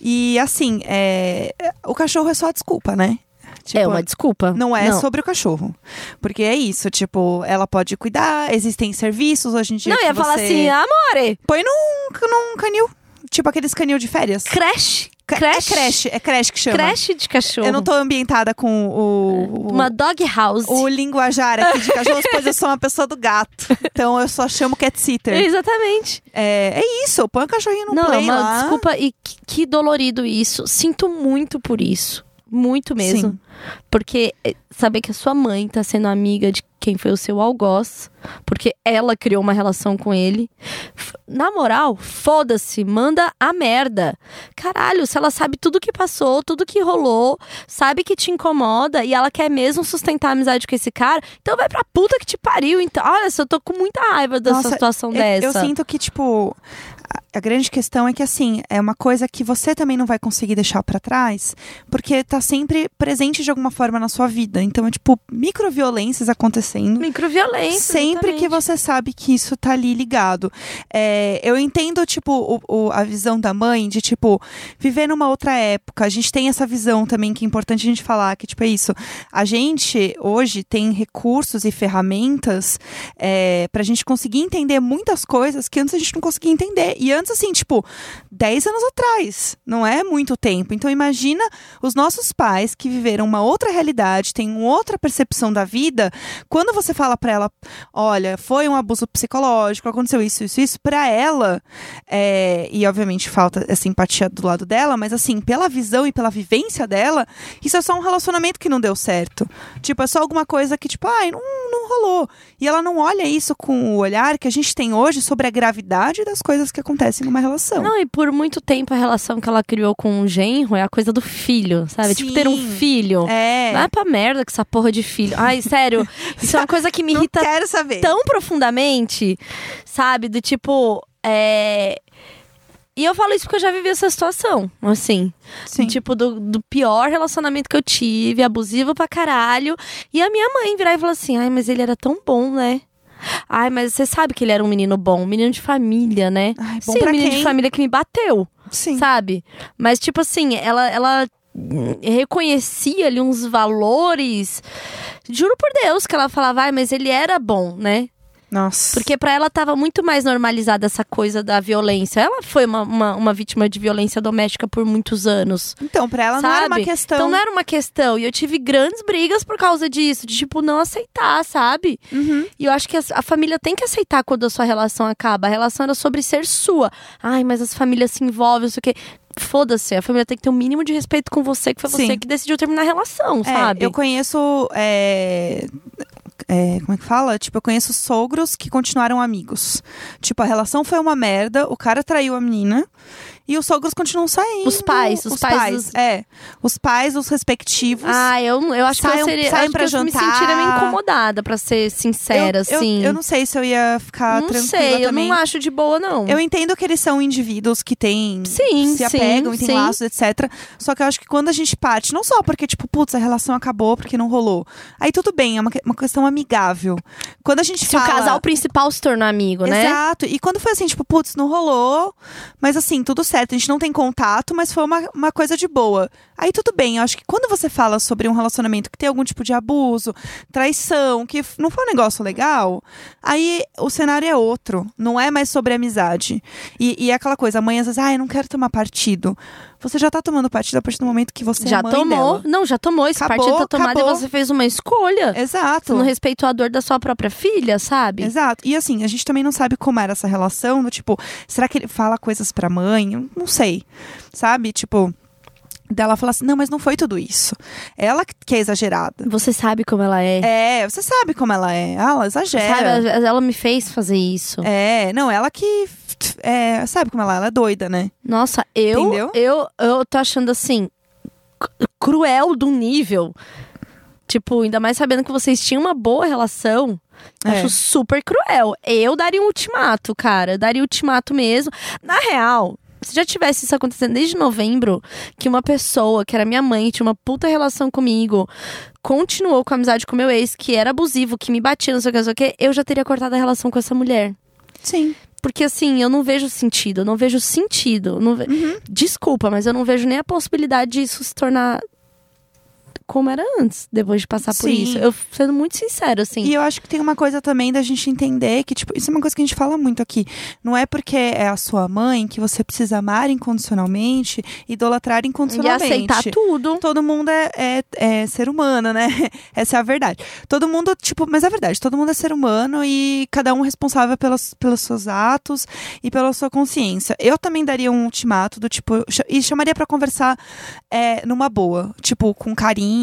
E assim, é, o cachorro é só desculpa, né? Tipo, é uma desculpa. Não é sobre o cachorro. Porque é isso, tipo, ela pode cuidar, existem serviços hoje em dia. Não, ia falar você assim, amore, Põe num, num canil. Tipo aqueles canil de férias. creche. Creche. É creche, é creche que chama. Creche de cachorro. Eu não tô ambientada com o, o, Uma dog house. o linguajar aqui de cachorros, pois eu sou uma pessoa do gato. Então eu só chamo cat sitter. Exatamente. É, é isso, põe o cachorrinho no não, play é uma lá. desculpa e que, que dolorido isso. Sinto muito por isso. Muito mesmo. Sim. Porque é, saber que a sua mãe tá sendo amiga de quem foi o seu algoz, porque ela criou uma relação com ele. Na moral, foda-se, manda a merda. Caralho, se ela sabe tudo que passou, tudo que rolou, sabe que te incomoda e ela quer mesmo sustentar a amizade com esse cara, então vai pra puta que te pariu. Então, olha, só eu tô com muita raiva dessa Nossa, situação eu, dessa. eu sinto que, tipo, a, grande questão é que, assim, é uma coisa que você também não vai conseguir deixar pra trás, porque tá sempre presente de alguma forma na sua vida. Então, é tipo, microviolências acontecendo. Microviolência. Sempre que exatamente. você sabe que isso tá ali ligado. É, eu entendo, tipo, o- o- a visão da mãe de, tipo, viver numa outra época. A gente tem essa visão também que é importante a gente falar, que, tipo, é isso. A gente, hoje, tem recursos e ferramentas é, pra gente conseguir entender muitas coisas que antes a gente não conseguia entender. E antes, assim, tipo, 10 anos atrás. Não é muito tempo. Então, imagina os nossos pais que viveram uma outra realidade, têm outra percepção da vida. Quando você fala pra ela, olha, foi um abuso psicológico, aconteceu isso, isso, isso, pra ela, é, e obviamente falta essa empatia do lado dela, mas assim, pela visão e pela vivência dela, isso é só um relacionamento que não deu certo. Tipo, é só alguma coisa que, tipo, ai, não, não rolou. E ela não olha isso com o olhar que a gente tem hoje sobre a gravidade das coisas que acontecem numa relação. Não, e por muito tempo a relação que ela criou com o genro é a coisa do filho, sabe? Tipo, ter um Sim. filho. É. Vai pra merda com essa porra de filho. Ai, sério, [laughs] isso é uma coisa que me não irrita quero saber. tão profundamente, sabe? Do tipo, é. E eu falo isso porque eu já vivi essa situação, assim. Sim. Tipo, do, do pior relacionamento que eu tive, abusivo pra caralho. E a minha mãe virar e falar assim: ai, mas ele era tão bom, né? Ai, mas você sabe que ele era um menino bom, um menino de família, né? Ai, bom Sim, pra um menino quem? de família que me bateu, Sim. sabe? Mas, tipo assim, ela, ela reconhecia ali uns valores. Juro por Deus que ela falava, ai, mas ele era bom, né? Nossa. Porque pra ela tava muito mais normalizada essa coisa da violência. Ela foi uma, uma, uma vítima de violência doméstica por muitos anos. Então, pra ela não era uma sabe? questão. Então não era uma questão. E eu tive grandes brigas por causa disso. De, tipo, não aceitar, sabe? Uhum. E eu acho que a, a família tem que aceitar quando a sua relação acaba. A relação era sobre ser sua. Ai, mas as famílias se envolvem, não sei o quê. Foda-se, a família tem que ter um mínimo de respeito com você, que foi Sim. você que decidiu terminar a relação, É, sabe? eu conheço é, é, como é que fala? Tipo, eu conheço sogros que continuaram amigos. Tipo, a relação foi uma merda, o cara traiu a menina e os sogros continuam saindo. Os pais, os pais dos- É. Os pais, os respectivos. Ah, eu, eu acho que Saiam- eu seria. saem acho pra que eu me jantar. sentiria meio incomodada, pra ser sincera, eu, eu- assim. Eu, não sei se eu ia ficar Não tranquila sei, eu também. não acho de boa, não. Eu entendo que eles são indivíduos que têm. Sim, se apegam sim, e têm sim. laços, etc. Só que eu acho que quando a gente parte, não só porque, tipo, putz, a relação acabou porque não rolou. Aí tudo bem, é uma, que- uma questão amigável. Quando a gente Se fala. o casal principal se tornou amigo, né? Exato. E quando foi assim, tipo, putz, não rolou, mas assim, tudo certo, a gente não tem contato, mas foi uma, uma coisa de boa. Aí tudo bem, eu acho que quando você fala sobre um relacionamento que tem algum tipo de abuso, traição, que não foi um negócio legal, aí o cenário é outro. Não é mais sobre amizade. E, e é aquela coisa, a mãe às vezes, ah, eu não quero tomar partido. Você já tá tomando partido a partir do momento que você Já é tomou. dela. Não, já tomou. Esse Acabou, partido tá tomado acabou. e você fez uma escolha. Você Exato. não respeitou a dor da sua própria filha, sabe? Exato. E assim, a gente também não sabe como era essa relação, do tipo, será que ele fala coisas pra mãe? Eu Não sei. Sabe? Tipo, dela falar assim: "Não, mas não foi tudo isso. Ela que é exagerada". Você sabe como ela é. É, você sabe como ela é. Ela exagera. Sabe, ela me fez fazer isso. É, não, ela que é, sabe como ela é, ela é doida, né? Nossa, eu, Entendeu? eu eu tô achando assim cruel do nível. Tipo, ainda mais sabendo que vocês tinham uma boa relação. É. Acho super cruel. Eu daria um ultimato, cara. Eu daria ultimato mesmo. Na real, se já tivesse isso acontecendo desde novembro, que uma pessoa, que era minha mãe, tinha uma puta relação comigo, continuou com a amizade com meu ex, que era abusivo, que me batia, não sei o que, não sei o que, eu já teria cortado a relação com essa mulher. Sim. Porque assim, eu não vejo sentido, eu não vejo sentido. não ve- Uhum. Desculpa, mas eu não vejo nem a possibilidade disso se tornar como era antes, depois de passar por Sim. isso. Eu sendo muito sincero, assim. E eu acho que tem uma coisa também da gente entender que, tipo, isso é uma coisa que a gente fala muito aqui. Não é porque é a sua mãe que você precisa amar incondicionalmente, idolatrar E incondicionalmente. aceitar tudo. todo mundo é, é- é ser humano, né? [laughs] Essa é a verdade. Todo mundo, tipo, mas é verdade, todo mundo é ser humano e cada um responsável pelos, pelos seus atos e pela sua consciência. Eu também daria um ultimato do tipo, e chamaria pra conversar é, numa boa, tipo, com carinho,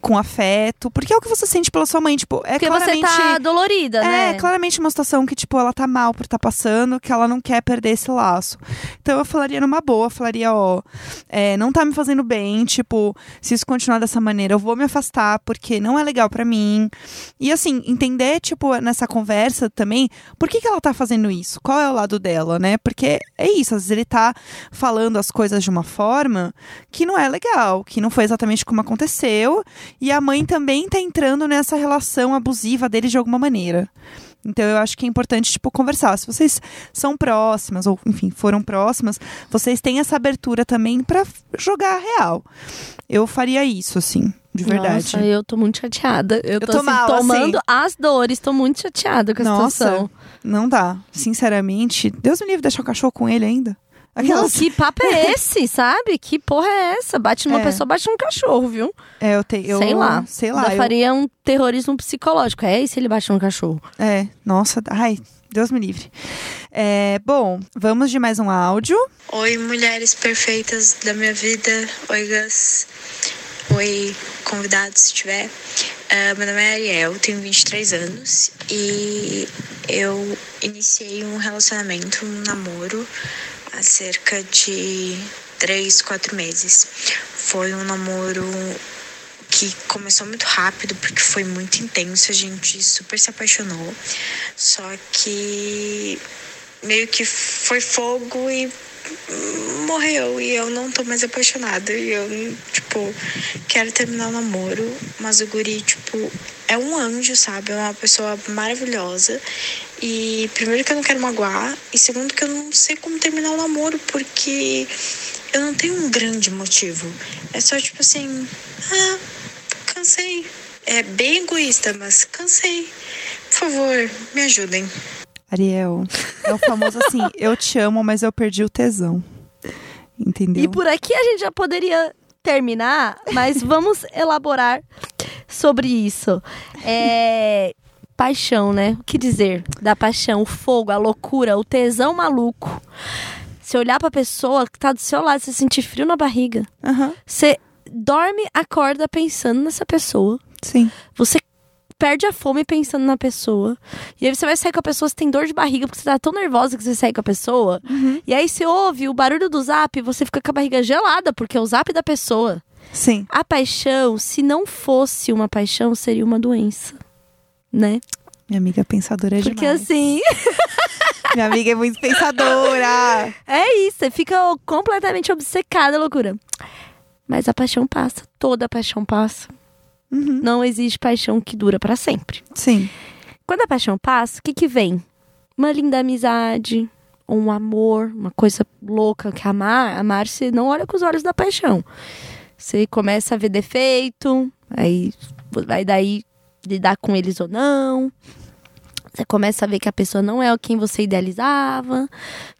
com afeto, porque é o que você sente pela sua mãe, tipo, é Porque claramente. você tá dolorida, né? É, claramente uma situação que, tipo, ela tá mal por estar passando, que ela não quer perder esse laço. Então eu falaria numa boa, falaria, ó, é, não tá me fazendo bem, tipo, se isso continuar dessa maneira, eu vou me afastar, porque não é legal pra mim. E assim, entender, tipo, nessa conversa também, por que, que ela tá fazendo isso? Qual é o lado dela, né? Porque é isso, às vezes ele tá falando as coisas de uma forma que não é legal, que não foi exatamente como aconteceu, e a mãe também tá entrando nessa relação abusiva dele de alguma maneira. Então eu acho que é importante, tipo, conversar. Se vocês são próximas, ou enfim, foram próximas, vocês têm essa abertura também pra jogar a real. Eu faria isso, assim, de verdade. Nossa, eu tô muito chateada. Eu, tô, tô assim, mal, tomando assim. as dores, tô muito chateada com a Nossa, situação. não dá. Sinceramente, Deus me livre deixar o cachorro com ele ainda. Não, Aquelas... que papo [laughs] é esse, sabe? Que porra é essa? Bate numa É. pessoa, bate num cachorro, viu? É, eu tenho. Eu, sei lá. Sei lá. Eu faria um terrorismo psicológico. É, e se ele bate num cachorro? É, nossa, ai, Deus me livre. É, bom, vamos de mais um áudio. Oi, mulheres perfeitas da minha vida. Oi, Gus. Oi, convidado se tiver. Ah, meu nome é Ariel, tenho 23 anos e eu iniciei um relacionamento, um namoro, há cerca de 3, 4 meses. Foi um namoro que começou muito rápido porque foi muito intenso, a gente super se apaixonou. Só que meio que foi fogo e morreu e eu não tô mais apaixonada e eu, tipo, quero terminar o namoro, mas o guri, tipo, é um anjo, sabe? É uma pessoa maravilhosa. E primeiro que eu não quero magoar, e segundo que eu não sei como terminar o namoro, porque eu não tenho um grande motivo. É só tipo assim, ah, cansei. É bem egoísta, mas cansei. Por favor, me ajudem. Ariel, é o famoso assim, eu te amo, mas eu perdi o tesão. Entendeu? E por aqui a gente já poderia terminar, mas vamos elaborar sobre isso. É. Paixão, né? O que dizer da paixão? O fogo, a loucura, o tesão maluco. Você olhar pra pessoa que tá do seu lado, você sentir frio na barriga. Aham, Você dorme, acorda pensando nessa pessoa. sim. Você perde a fome pensando na pessoa. E aí você vai sair com a pessoa, você tem dor de barriga, porque você tá tão nervosa que você sai com a pessoa. E aí você ouve o barulho do zap, você fica com a barriga gelada, porque é o zap da pessoa. Sim. A paixão, se não fosse uma paixão, seria uma doença. Né? Minha amiga é pensadora Porque demais. assim, [laughs] Minha amiga é muito pensadora. é isso, você fica completamente obcecada, loucura. Mas a paixão passa, toda paixão passa. Uhum. Não existe paixão que dura pra sempre. Sim. Quando a paixão passa, o que que vem? Uma linda amizade, um amor, uma coisa louca que amar, amar você não olha com os olhos da paixão. Você começa a ver defeito, aí vai daí lidar com eles ou não. Você começa a ver que a pessoa não é quem você idealizava,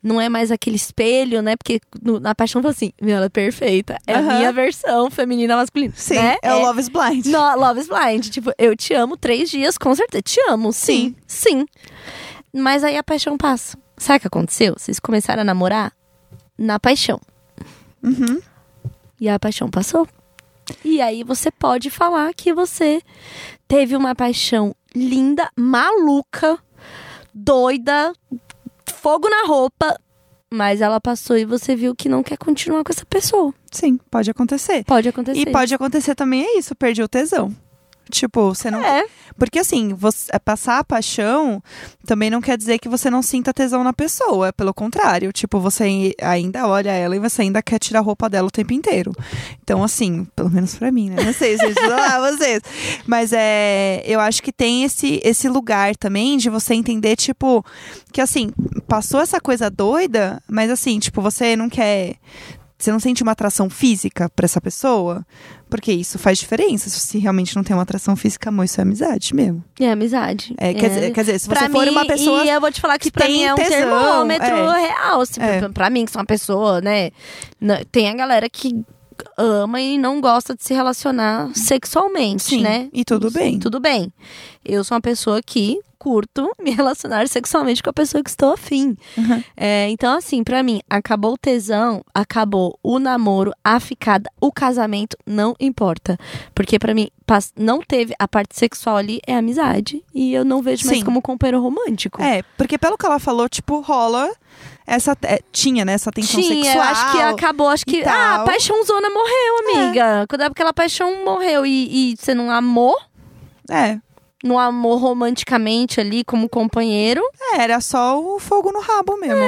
não é mais aquele espelho, né? Porque no- na paixão fala assim, meu, ela é perfeita. É a minha versão feminina masculina. Sim. né? É, o Love is Blind. No, Love is Blind. Tipo, eu te amo três dias, com certeza. Te amo, sim. Sim. Mas aí a paixão passa. Sabe o que aconteceu? Vocês começaram a namorar na paixão. Uhum. E a paixão passou. E aí você pode falar que você teve uma paixão linda, maluca, doida, fogo na roupa, mas ela passou e você viu que não quer continuar com essa pessoa. Sim, pode acontecer. Pode acontecer. E pode acontecer também é isso, perdi o tesão. Tipo, você não. É. Porque assim, você, é, passar a paixão também não quer dizer que você não sinta tesão na pessoa. Pelo contrário, tipo, você ainda olha ela e você ainda quer tirar a roupa dela o tempo inteiro. Então, assim, pelo menos pra mim, né? Não sei, gente, lá, vocês. Mas é. Eu acho que tem esse, esse lugar também de você entender, tipo, que assim, passou essa coisa doida, mas assim, tipo, você não quer. Você não sente uma atração física pra essa pessoa? Porque isso faz diferença. Se realmente não tem uma atração física, amor, isso é amizade mesmo. É amizade. É, Quer, dizer, quer dizer, se Pra você for mim, uma pessoa. E eu vou te falar que, que pra mim é um tesão, termômetro é. real. Assim, É. pra, mim, que sou uma pessoa, né? Tem a galera que ama e não gosta de se relacionar sexualmente, Sim, né? e tudo bem. Tudo bem. Eu sou uma pessoa que curto [laughs] me relacionar sexualmente com a pessoa que estou afim. Uhum. É, então, assim, pra mim, acabou o tesão, acabou o namoro, a ficada, o casamento, não importa. Porque pra mim, não teve a parte sexual ali, é amizade. E eu não vejo mais Sim. como companheiro romântico. É, porque pelo que ela falou, tipo, rola essa. é, tinha, né? Essa tensão Tinha, sexual. eu acho que acabou, acho que. Ah, a paixãozona morreu, amiga. Quando aquela paixão morreu e, e você não amou, É. não amou romanticamente ali como companheiro, É, era só o fogo no rabo mesmo.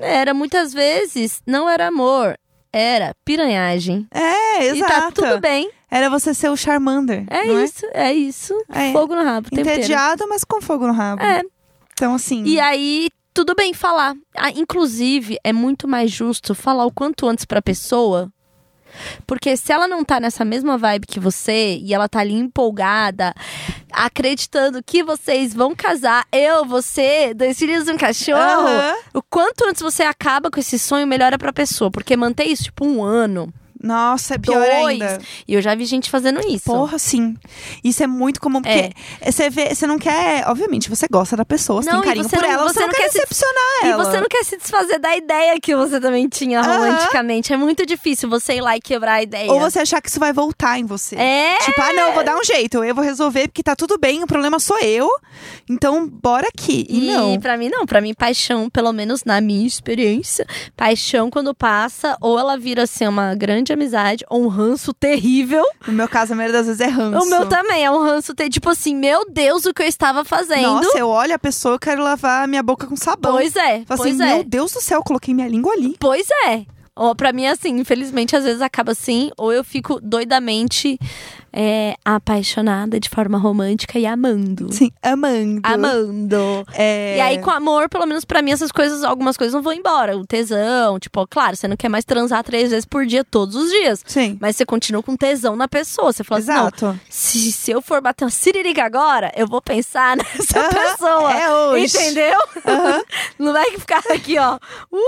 era muitas vezes, não era amor, era piranhagem. É, exato. E tá tudo bem. Era você ser o Charmander. É não isso, é, isso. É. Fogo no rabo. Entediado, mas com fogo no rabo. É. Então, assim. E aí, tudo bem falar. Ah, inclusive, é muito mais justo falar o quanto antes pra pessoa. Porque se ela não tá nessa mesma vibe que você e ela tá ali empolgada, acreditando que vocês vão casar, eu, você, dois filhos um cachorro, Aham. o quanto antes você acaba com esse sonho, melhor é pra pessoa. Porque manter isso, tipo, um ano, Nossa, é pior dois. ainda. E eu já vi gente fazendo isso. Porra, sim. Isso é muito comum, porque você vê, você não quer. Obviamente, você gosta da pessoa, você Não, tem carinho você por não- ela, você você não, quer quer se- decepcionar E ela. você não quer se desfazer da ideia que você também tinha Aham. romanticamente. É muito difícil você ir lá e quebrar a ideia. Ou você achar que isso vai voltar em você. É. Tipo, ah, não, eu vou dar um jeito, eu vou resolver porque tá tudo bem, o problema sou eu. Então, bora aqui. E, E não. pra mim não, pra mim paixão, pelo menos na minha experiência, paixão quando passa, ou ela vira assim uma grande amizade, ou um ranço terrível. No meu caso, a maioria das vezes é ranço. O meu também é um ranço ter tipo assim, meu Deus, o que eu estava fazendo. Nossa, eu olho a pessoa, eu quero lavar a minha boca com sabão. pois é, Falo pois assim, é. meu Deus do céu, eu coloquei minha língua ali. Pois é. Ó, pra mim, assim, infelizmente, às vezes acaba assim, ou eu fico doidamente é, apaixonada de forma romântica e amando. Sim, amando. Amando. É... E aí, com amor, pelo menos pra mim, essas coisas, algumas coisas não vão embora. O tesão, tipo, claro, você não quer mais transar três vezes por dia, todos os dias. Sim, Mas você continua com tesão na pessoa. Você fala assim, não, exato. se, se eu for bater uma siririca agora, eu vou pensar [laughs] nessa Aham, pessoa. é hoje. Entendeu? [laughs] Não vai ficar aqui, ó. Uh!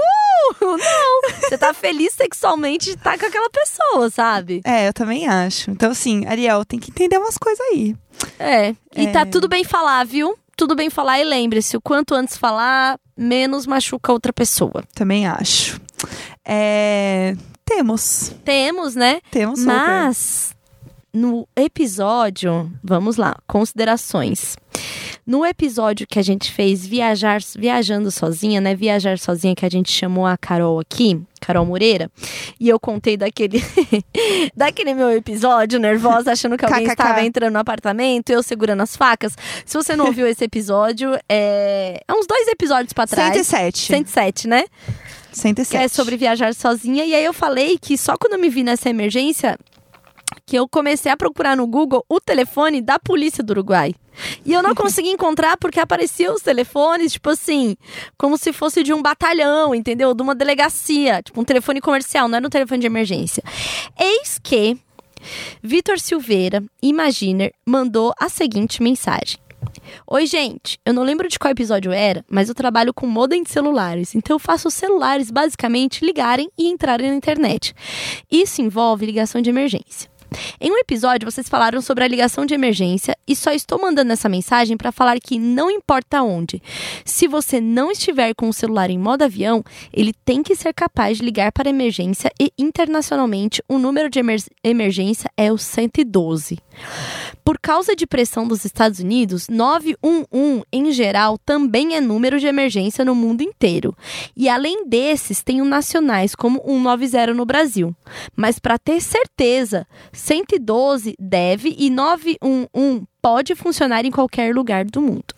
Não! Você tá feliz sexualmente de estar com aquela pessoa, sabe? É, eu também acho. Então, assim, Ariel, tem que entender umas coisas aí. É. E É. tá tudo bem falar, viu? Tudo bem falar e lembre-se, o quanto antes falar, menos machuca outra pessoa. Também acho. É... Temos. Temos, né? Temos. Mas no episódio, vamos lá, considerações. No episódio que a gente fez viajar, viajando sozinha, né? Viajar sozinha que a gente chamou a Carol aqui, Carol Moreira, e eu contei daquele [laughs] daquele meu episódio nervosa, achando que alguém [laughs] estava entrando no apartamento, eu segurando as facas. Se você não ouviu esse episódio, é, é uns dois episódios pra trás. 107. 107, né? 107. que é sobre viajar sozinha. E aí eu falei que só quando eu me vi nessa emergência que eu comecei a procurar no Google o telefone da polícia do Uruguai. E eu não [laughs] consegui encontrar porque apareciam os telefones, tipo assim, como se fosse de um batalhão, entendeu? De uma delegacia, tipo um telefone comercial, não era um telefone de emergência. Eis que Vitor Silveira, Imaginer, mandou a seguinte mensagem. Oi, gente. Eu não lembro de qual episódio era, mas eu trabalho com modem de celulares, então eu faço os celulares basicamente ligarem e entrarem na internet. Isso envolve ligação de emergência. Em um episódio, vocês falaram sobre a ligação de emergência e só estou mandando essa mensagem para falar que não importa onde. Se você não estiver com o celular em modo avião, ele tem que ser capaz de ligar para emergência e internacionalmente o número de emer emergência é o 112. Por causa de pressão dos Estados Unidos, 911 em geral também é número de emergência no mundo inteiro. E além desses, tem os nacionais como 190 no Brasil. Mas para ter certeza, 112 deve e 911 pode funcionar em qualquer lugar do mundo.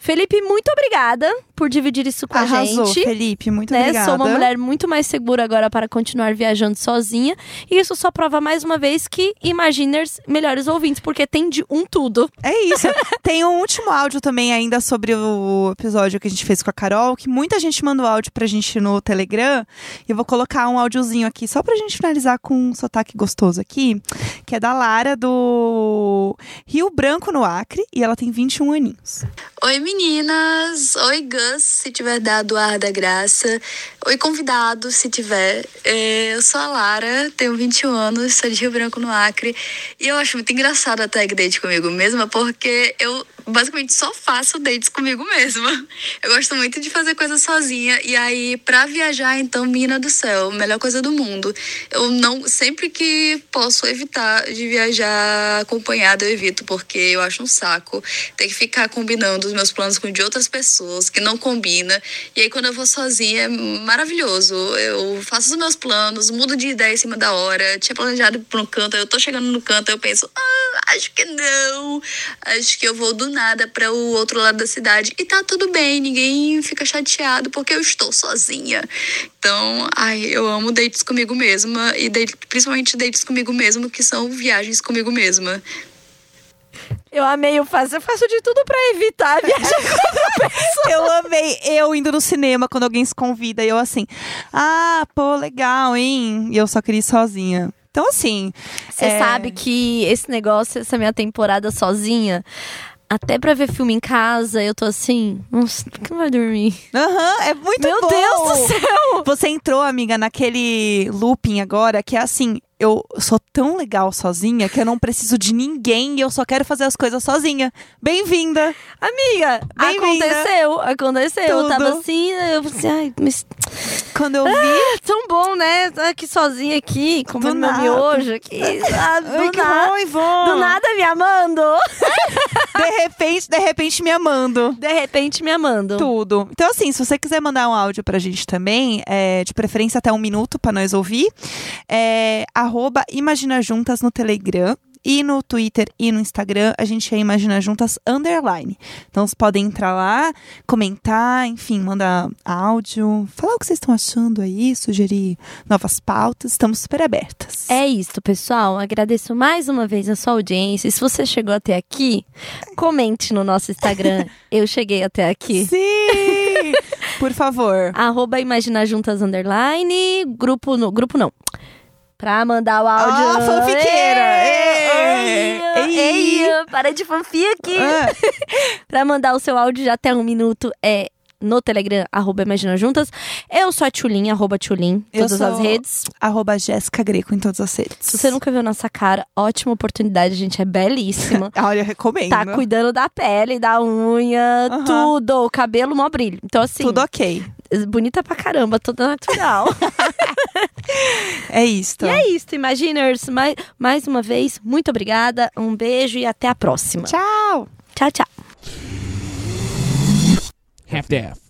Felipe, muito obrigada por dividir isso com Arrasou, a gente. Felipe. Muito Né? obrigada. Sou uma mulher muito mais segura agora para continuar viajando sozinha. E isso só prova mais uma vez que Imaginers melhores ouvintes, porque tem de um tudo. É isso. [laughs] Tem um último áudio também ainda sobre o episódio que a gente fez com a Carol, que muita gente mandou áudio pra gente no Telegram. E eu vou colocar um áudiozinho aqui só pra gente finalizar com um sotaque gostoso aqui, que é da Lara do Rio Branco no Acre, e ela tem 21 aninhos. Oi meninas, oi Gus, se tiver dado ar da graça, oi convidado, se tiver. É, eu sou a Lara, tenho 21 anos, sou de Rio Branco no Acre e eu acho muito engraçado a tag date comigo mesma porque eu basicamente só faço dates comigo mesma. Eu gosto muito de fazer coisas sozinha e aí pra viajar então, mina do céu, melhor coisa do mundo. Eu não sempre que posso evitar de viajar acompanhada eu evito porque eu acho um saco ter que ficar combinando os meus planos com de outras pessoas que não combina. E aí quando eu vou sozinha é maravilhoso. Eu faço os meus planos, mudo de ideia em cima da hora. Tinha planejado pra um canto, eu tô chegando no canto, eu penso, ah, acho que não. Acho que eu vou do nada para o outro lado da cidade e tá tudo bem, ninguém fica chateado porque eu estou sozinha. Então, ai, eu amo dates comigo mesma e date, principalmente dates comigo mesma que são viagens comigo mesma. Eu amei, eu faço, eu faço de tudo pra evitar viajar. [laughs] Eu amei eu indo no cinema quando alguém se convida e eu assim, ah, pô, legal, hein? E eu só queria ir sozinha. Então, assim. Você é, sabe que esse negócio, essa minha temporada sozinha, até pra ver filme em casa, eu tô assim, nossa, por que não vai dormir? Aham, é muito Meu bom. Deus do céu! Você entrou, amiga, naquele looping agora que é assim. Eu sou tão legal sozinha que eu não preciso de ninguém e eu só quero fazer as coisas sozinha. Bem-vinda! Amiga, Bem-vinda. aconteceu, aconteceu. Eu Tudo. tava assim, eu falei assim, ai, mas Quando eu vi. é tão bom, né? Tá aqui sozinha aqui, comendo meu miojo aqui. Ah, do, Ai, que nada, bom, do nada me amando. De repente, de repente me amando. De repente me amando. Tudo. Então, assim, se você quiser mandar um áudio pra gente também, é, de preferência até um minuto pra nós ouvir, é arroba Imagina Juntas no Telegram. E no Twitter e no Instagram, a gente é Imagina Juntas Underline. Então, vocês podem entrar lá, comentar, enfim, mandar áudio, falar o que vocês estão achando aí, sugerir novas pautas. Estamos super abertas. É isso, pessoal. Agradeço mais uma vez a sua audiência. E se você chegou até aqui, comente no nosso Instagram. [laughs] Eu cheguei até aqui. Sim! [laughs] Por favor. Arroba Imagina Juntas Underline. Grupo, no, grupo não. Pra mandar o áudio. Ah, fanfiqueira! Ei, Ei! ei, ei, para de fanfic. Ah. [laughs] Pra mandar o seu áudio de até um minuto é no Telegram, arroba Imagina Juntas. Eu sou a Tchulin, arroba Tchulin, todas as redes. Arroba Jéssica Greco em todas as redes. Se você nunca viu nossa cara, ótima oportunidade, gente é belíssima. [laughs] Olha, eu recomendo. Tá cuidando da pele, da unha, tudo. O cabelo, mó brilho. Então, assim, Tudo ok. bonita pra caramba, toda natural. [laughs] [laughs] É isso. E é isso, Imaginers. Mais, mais uma vez, muito obrigada. Um beijo e até a próxima. Tchau! Tchau, tchau. Half-Death.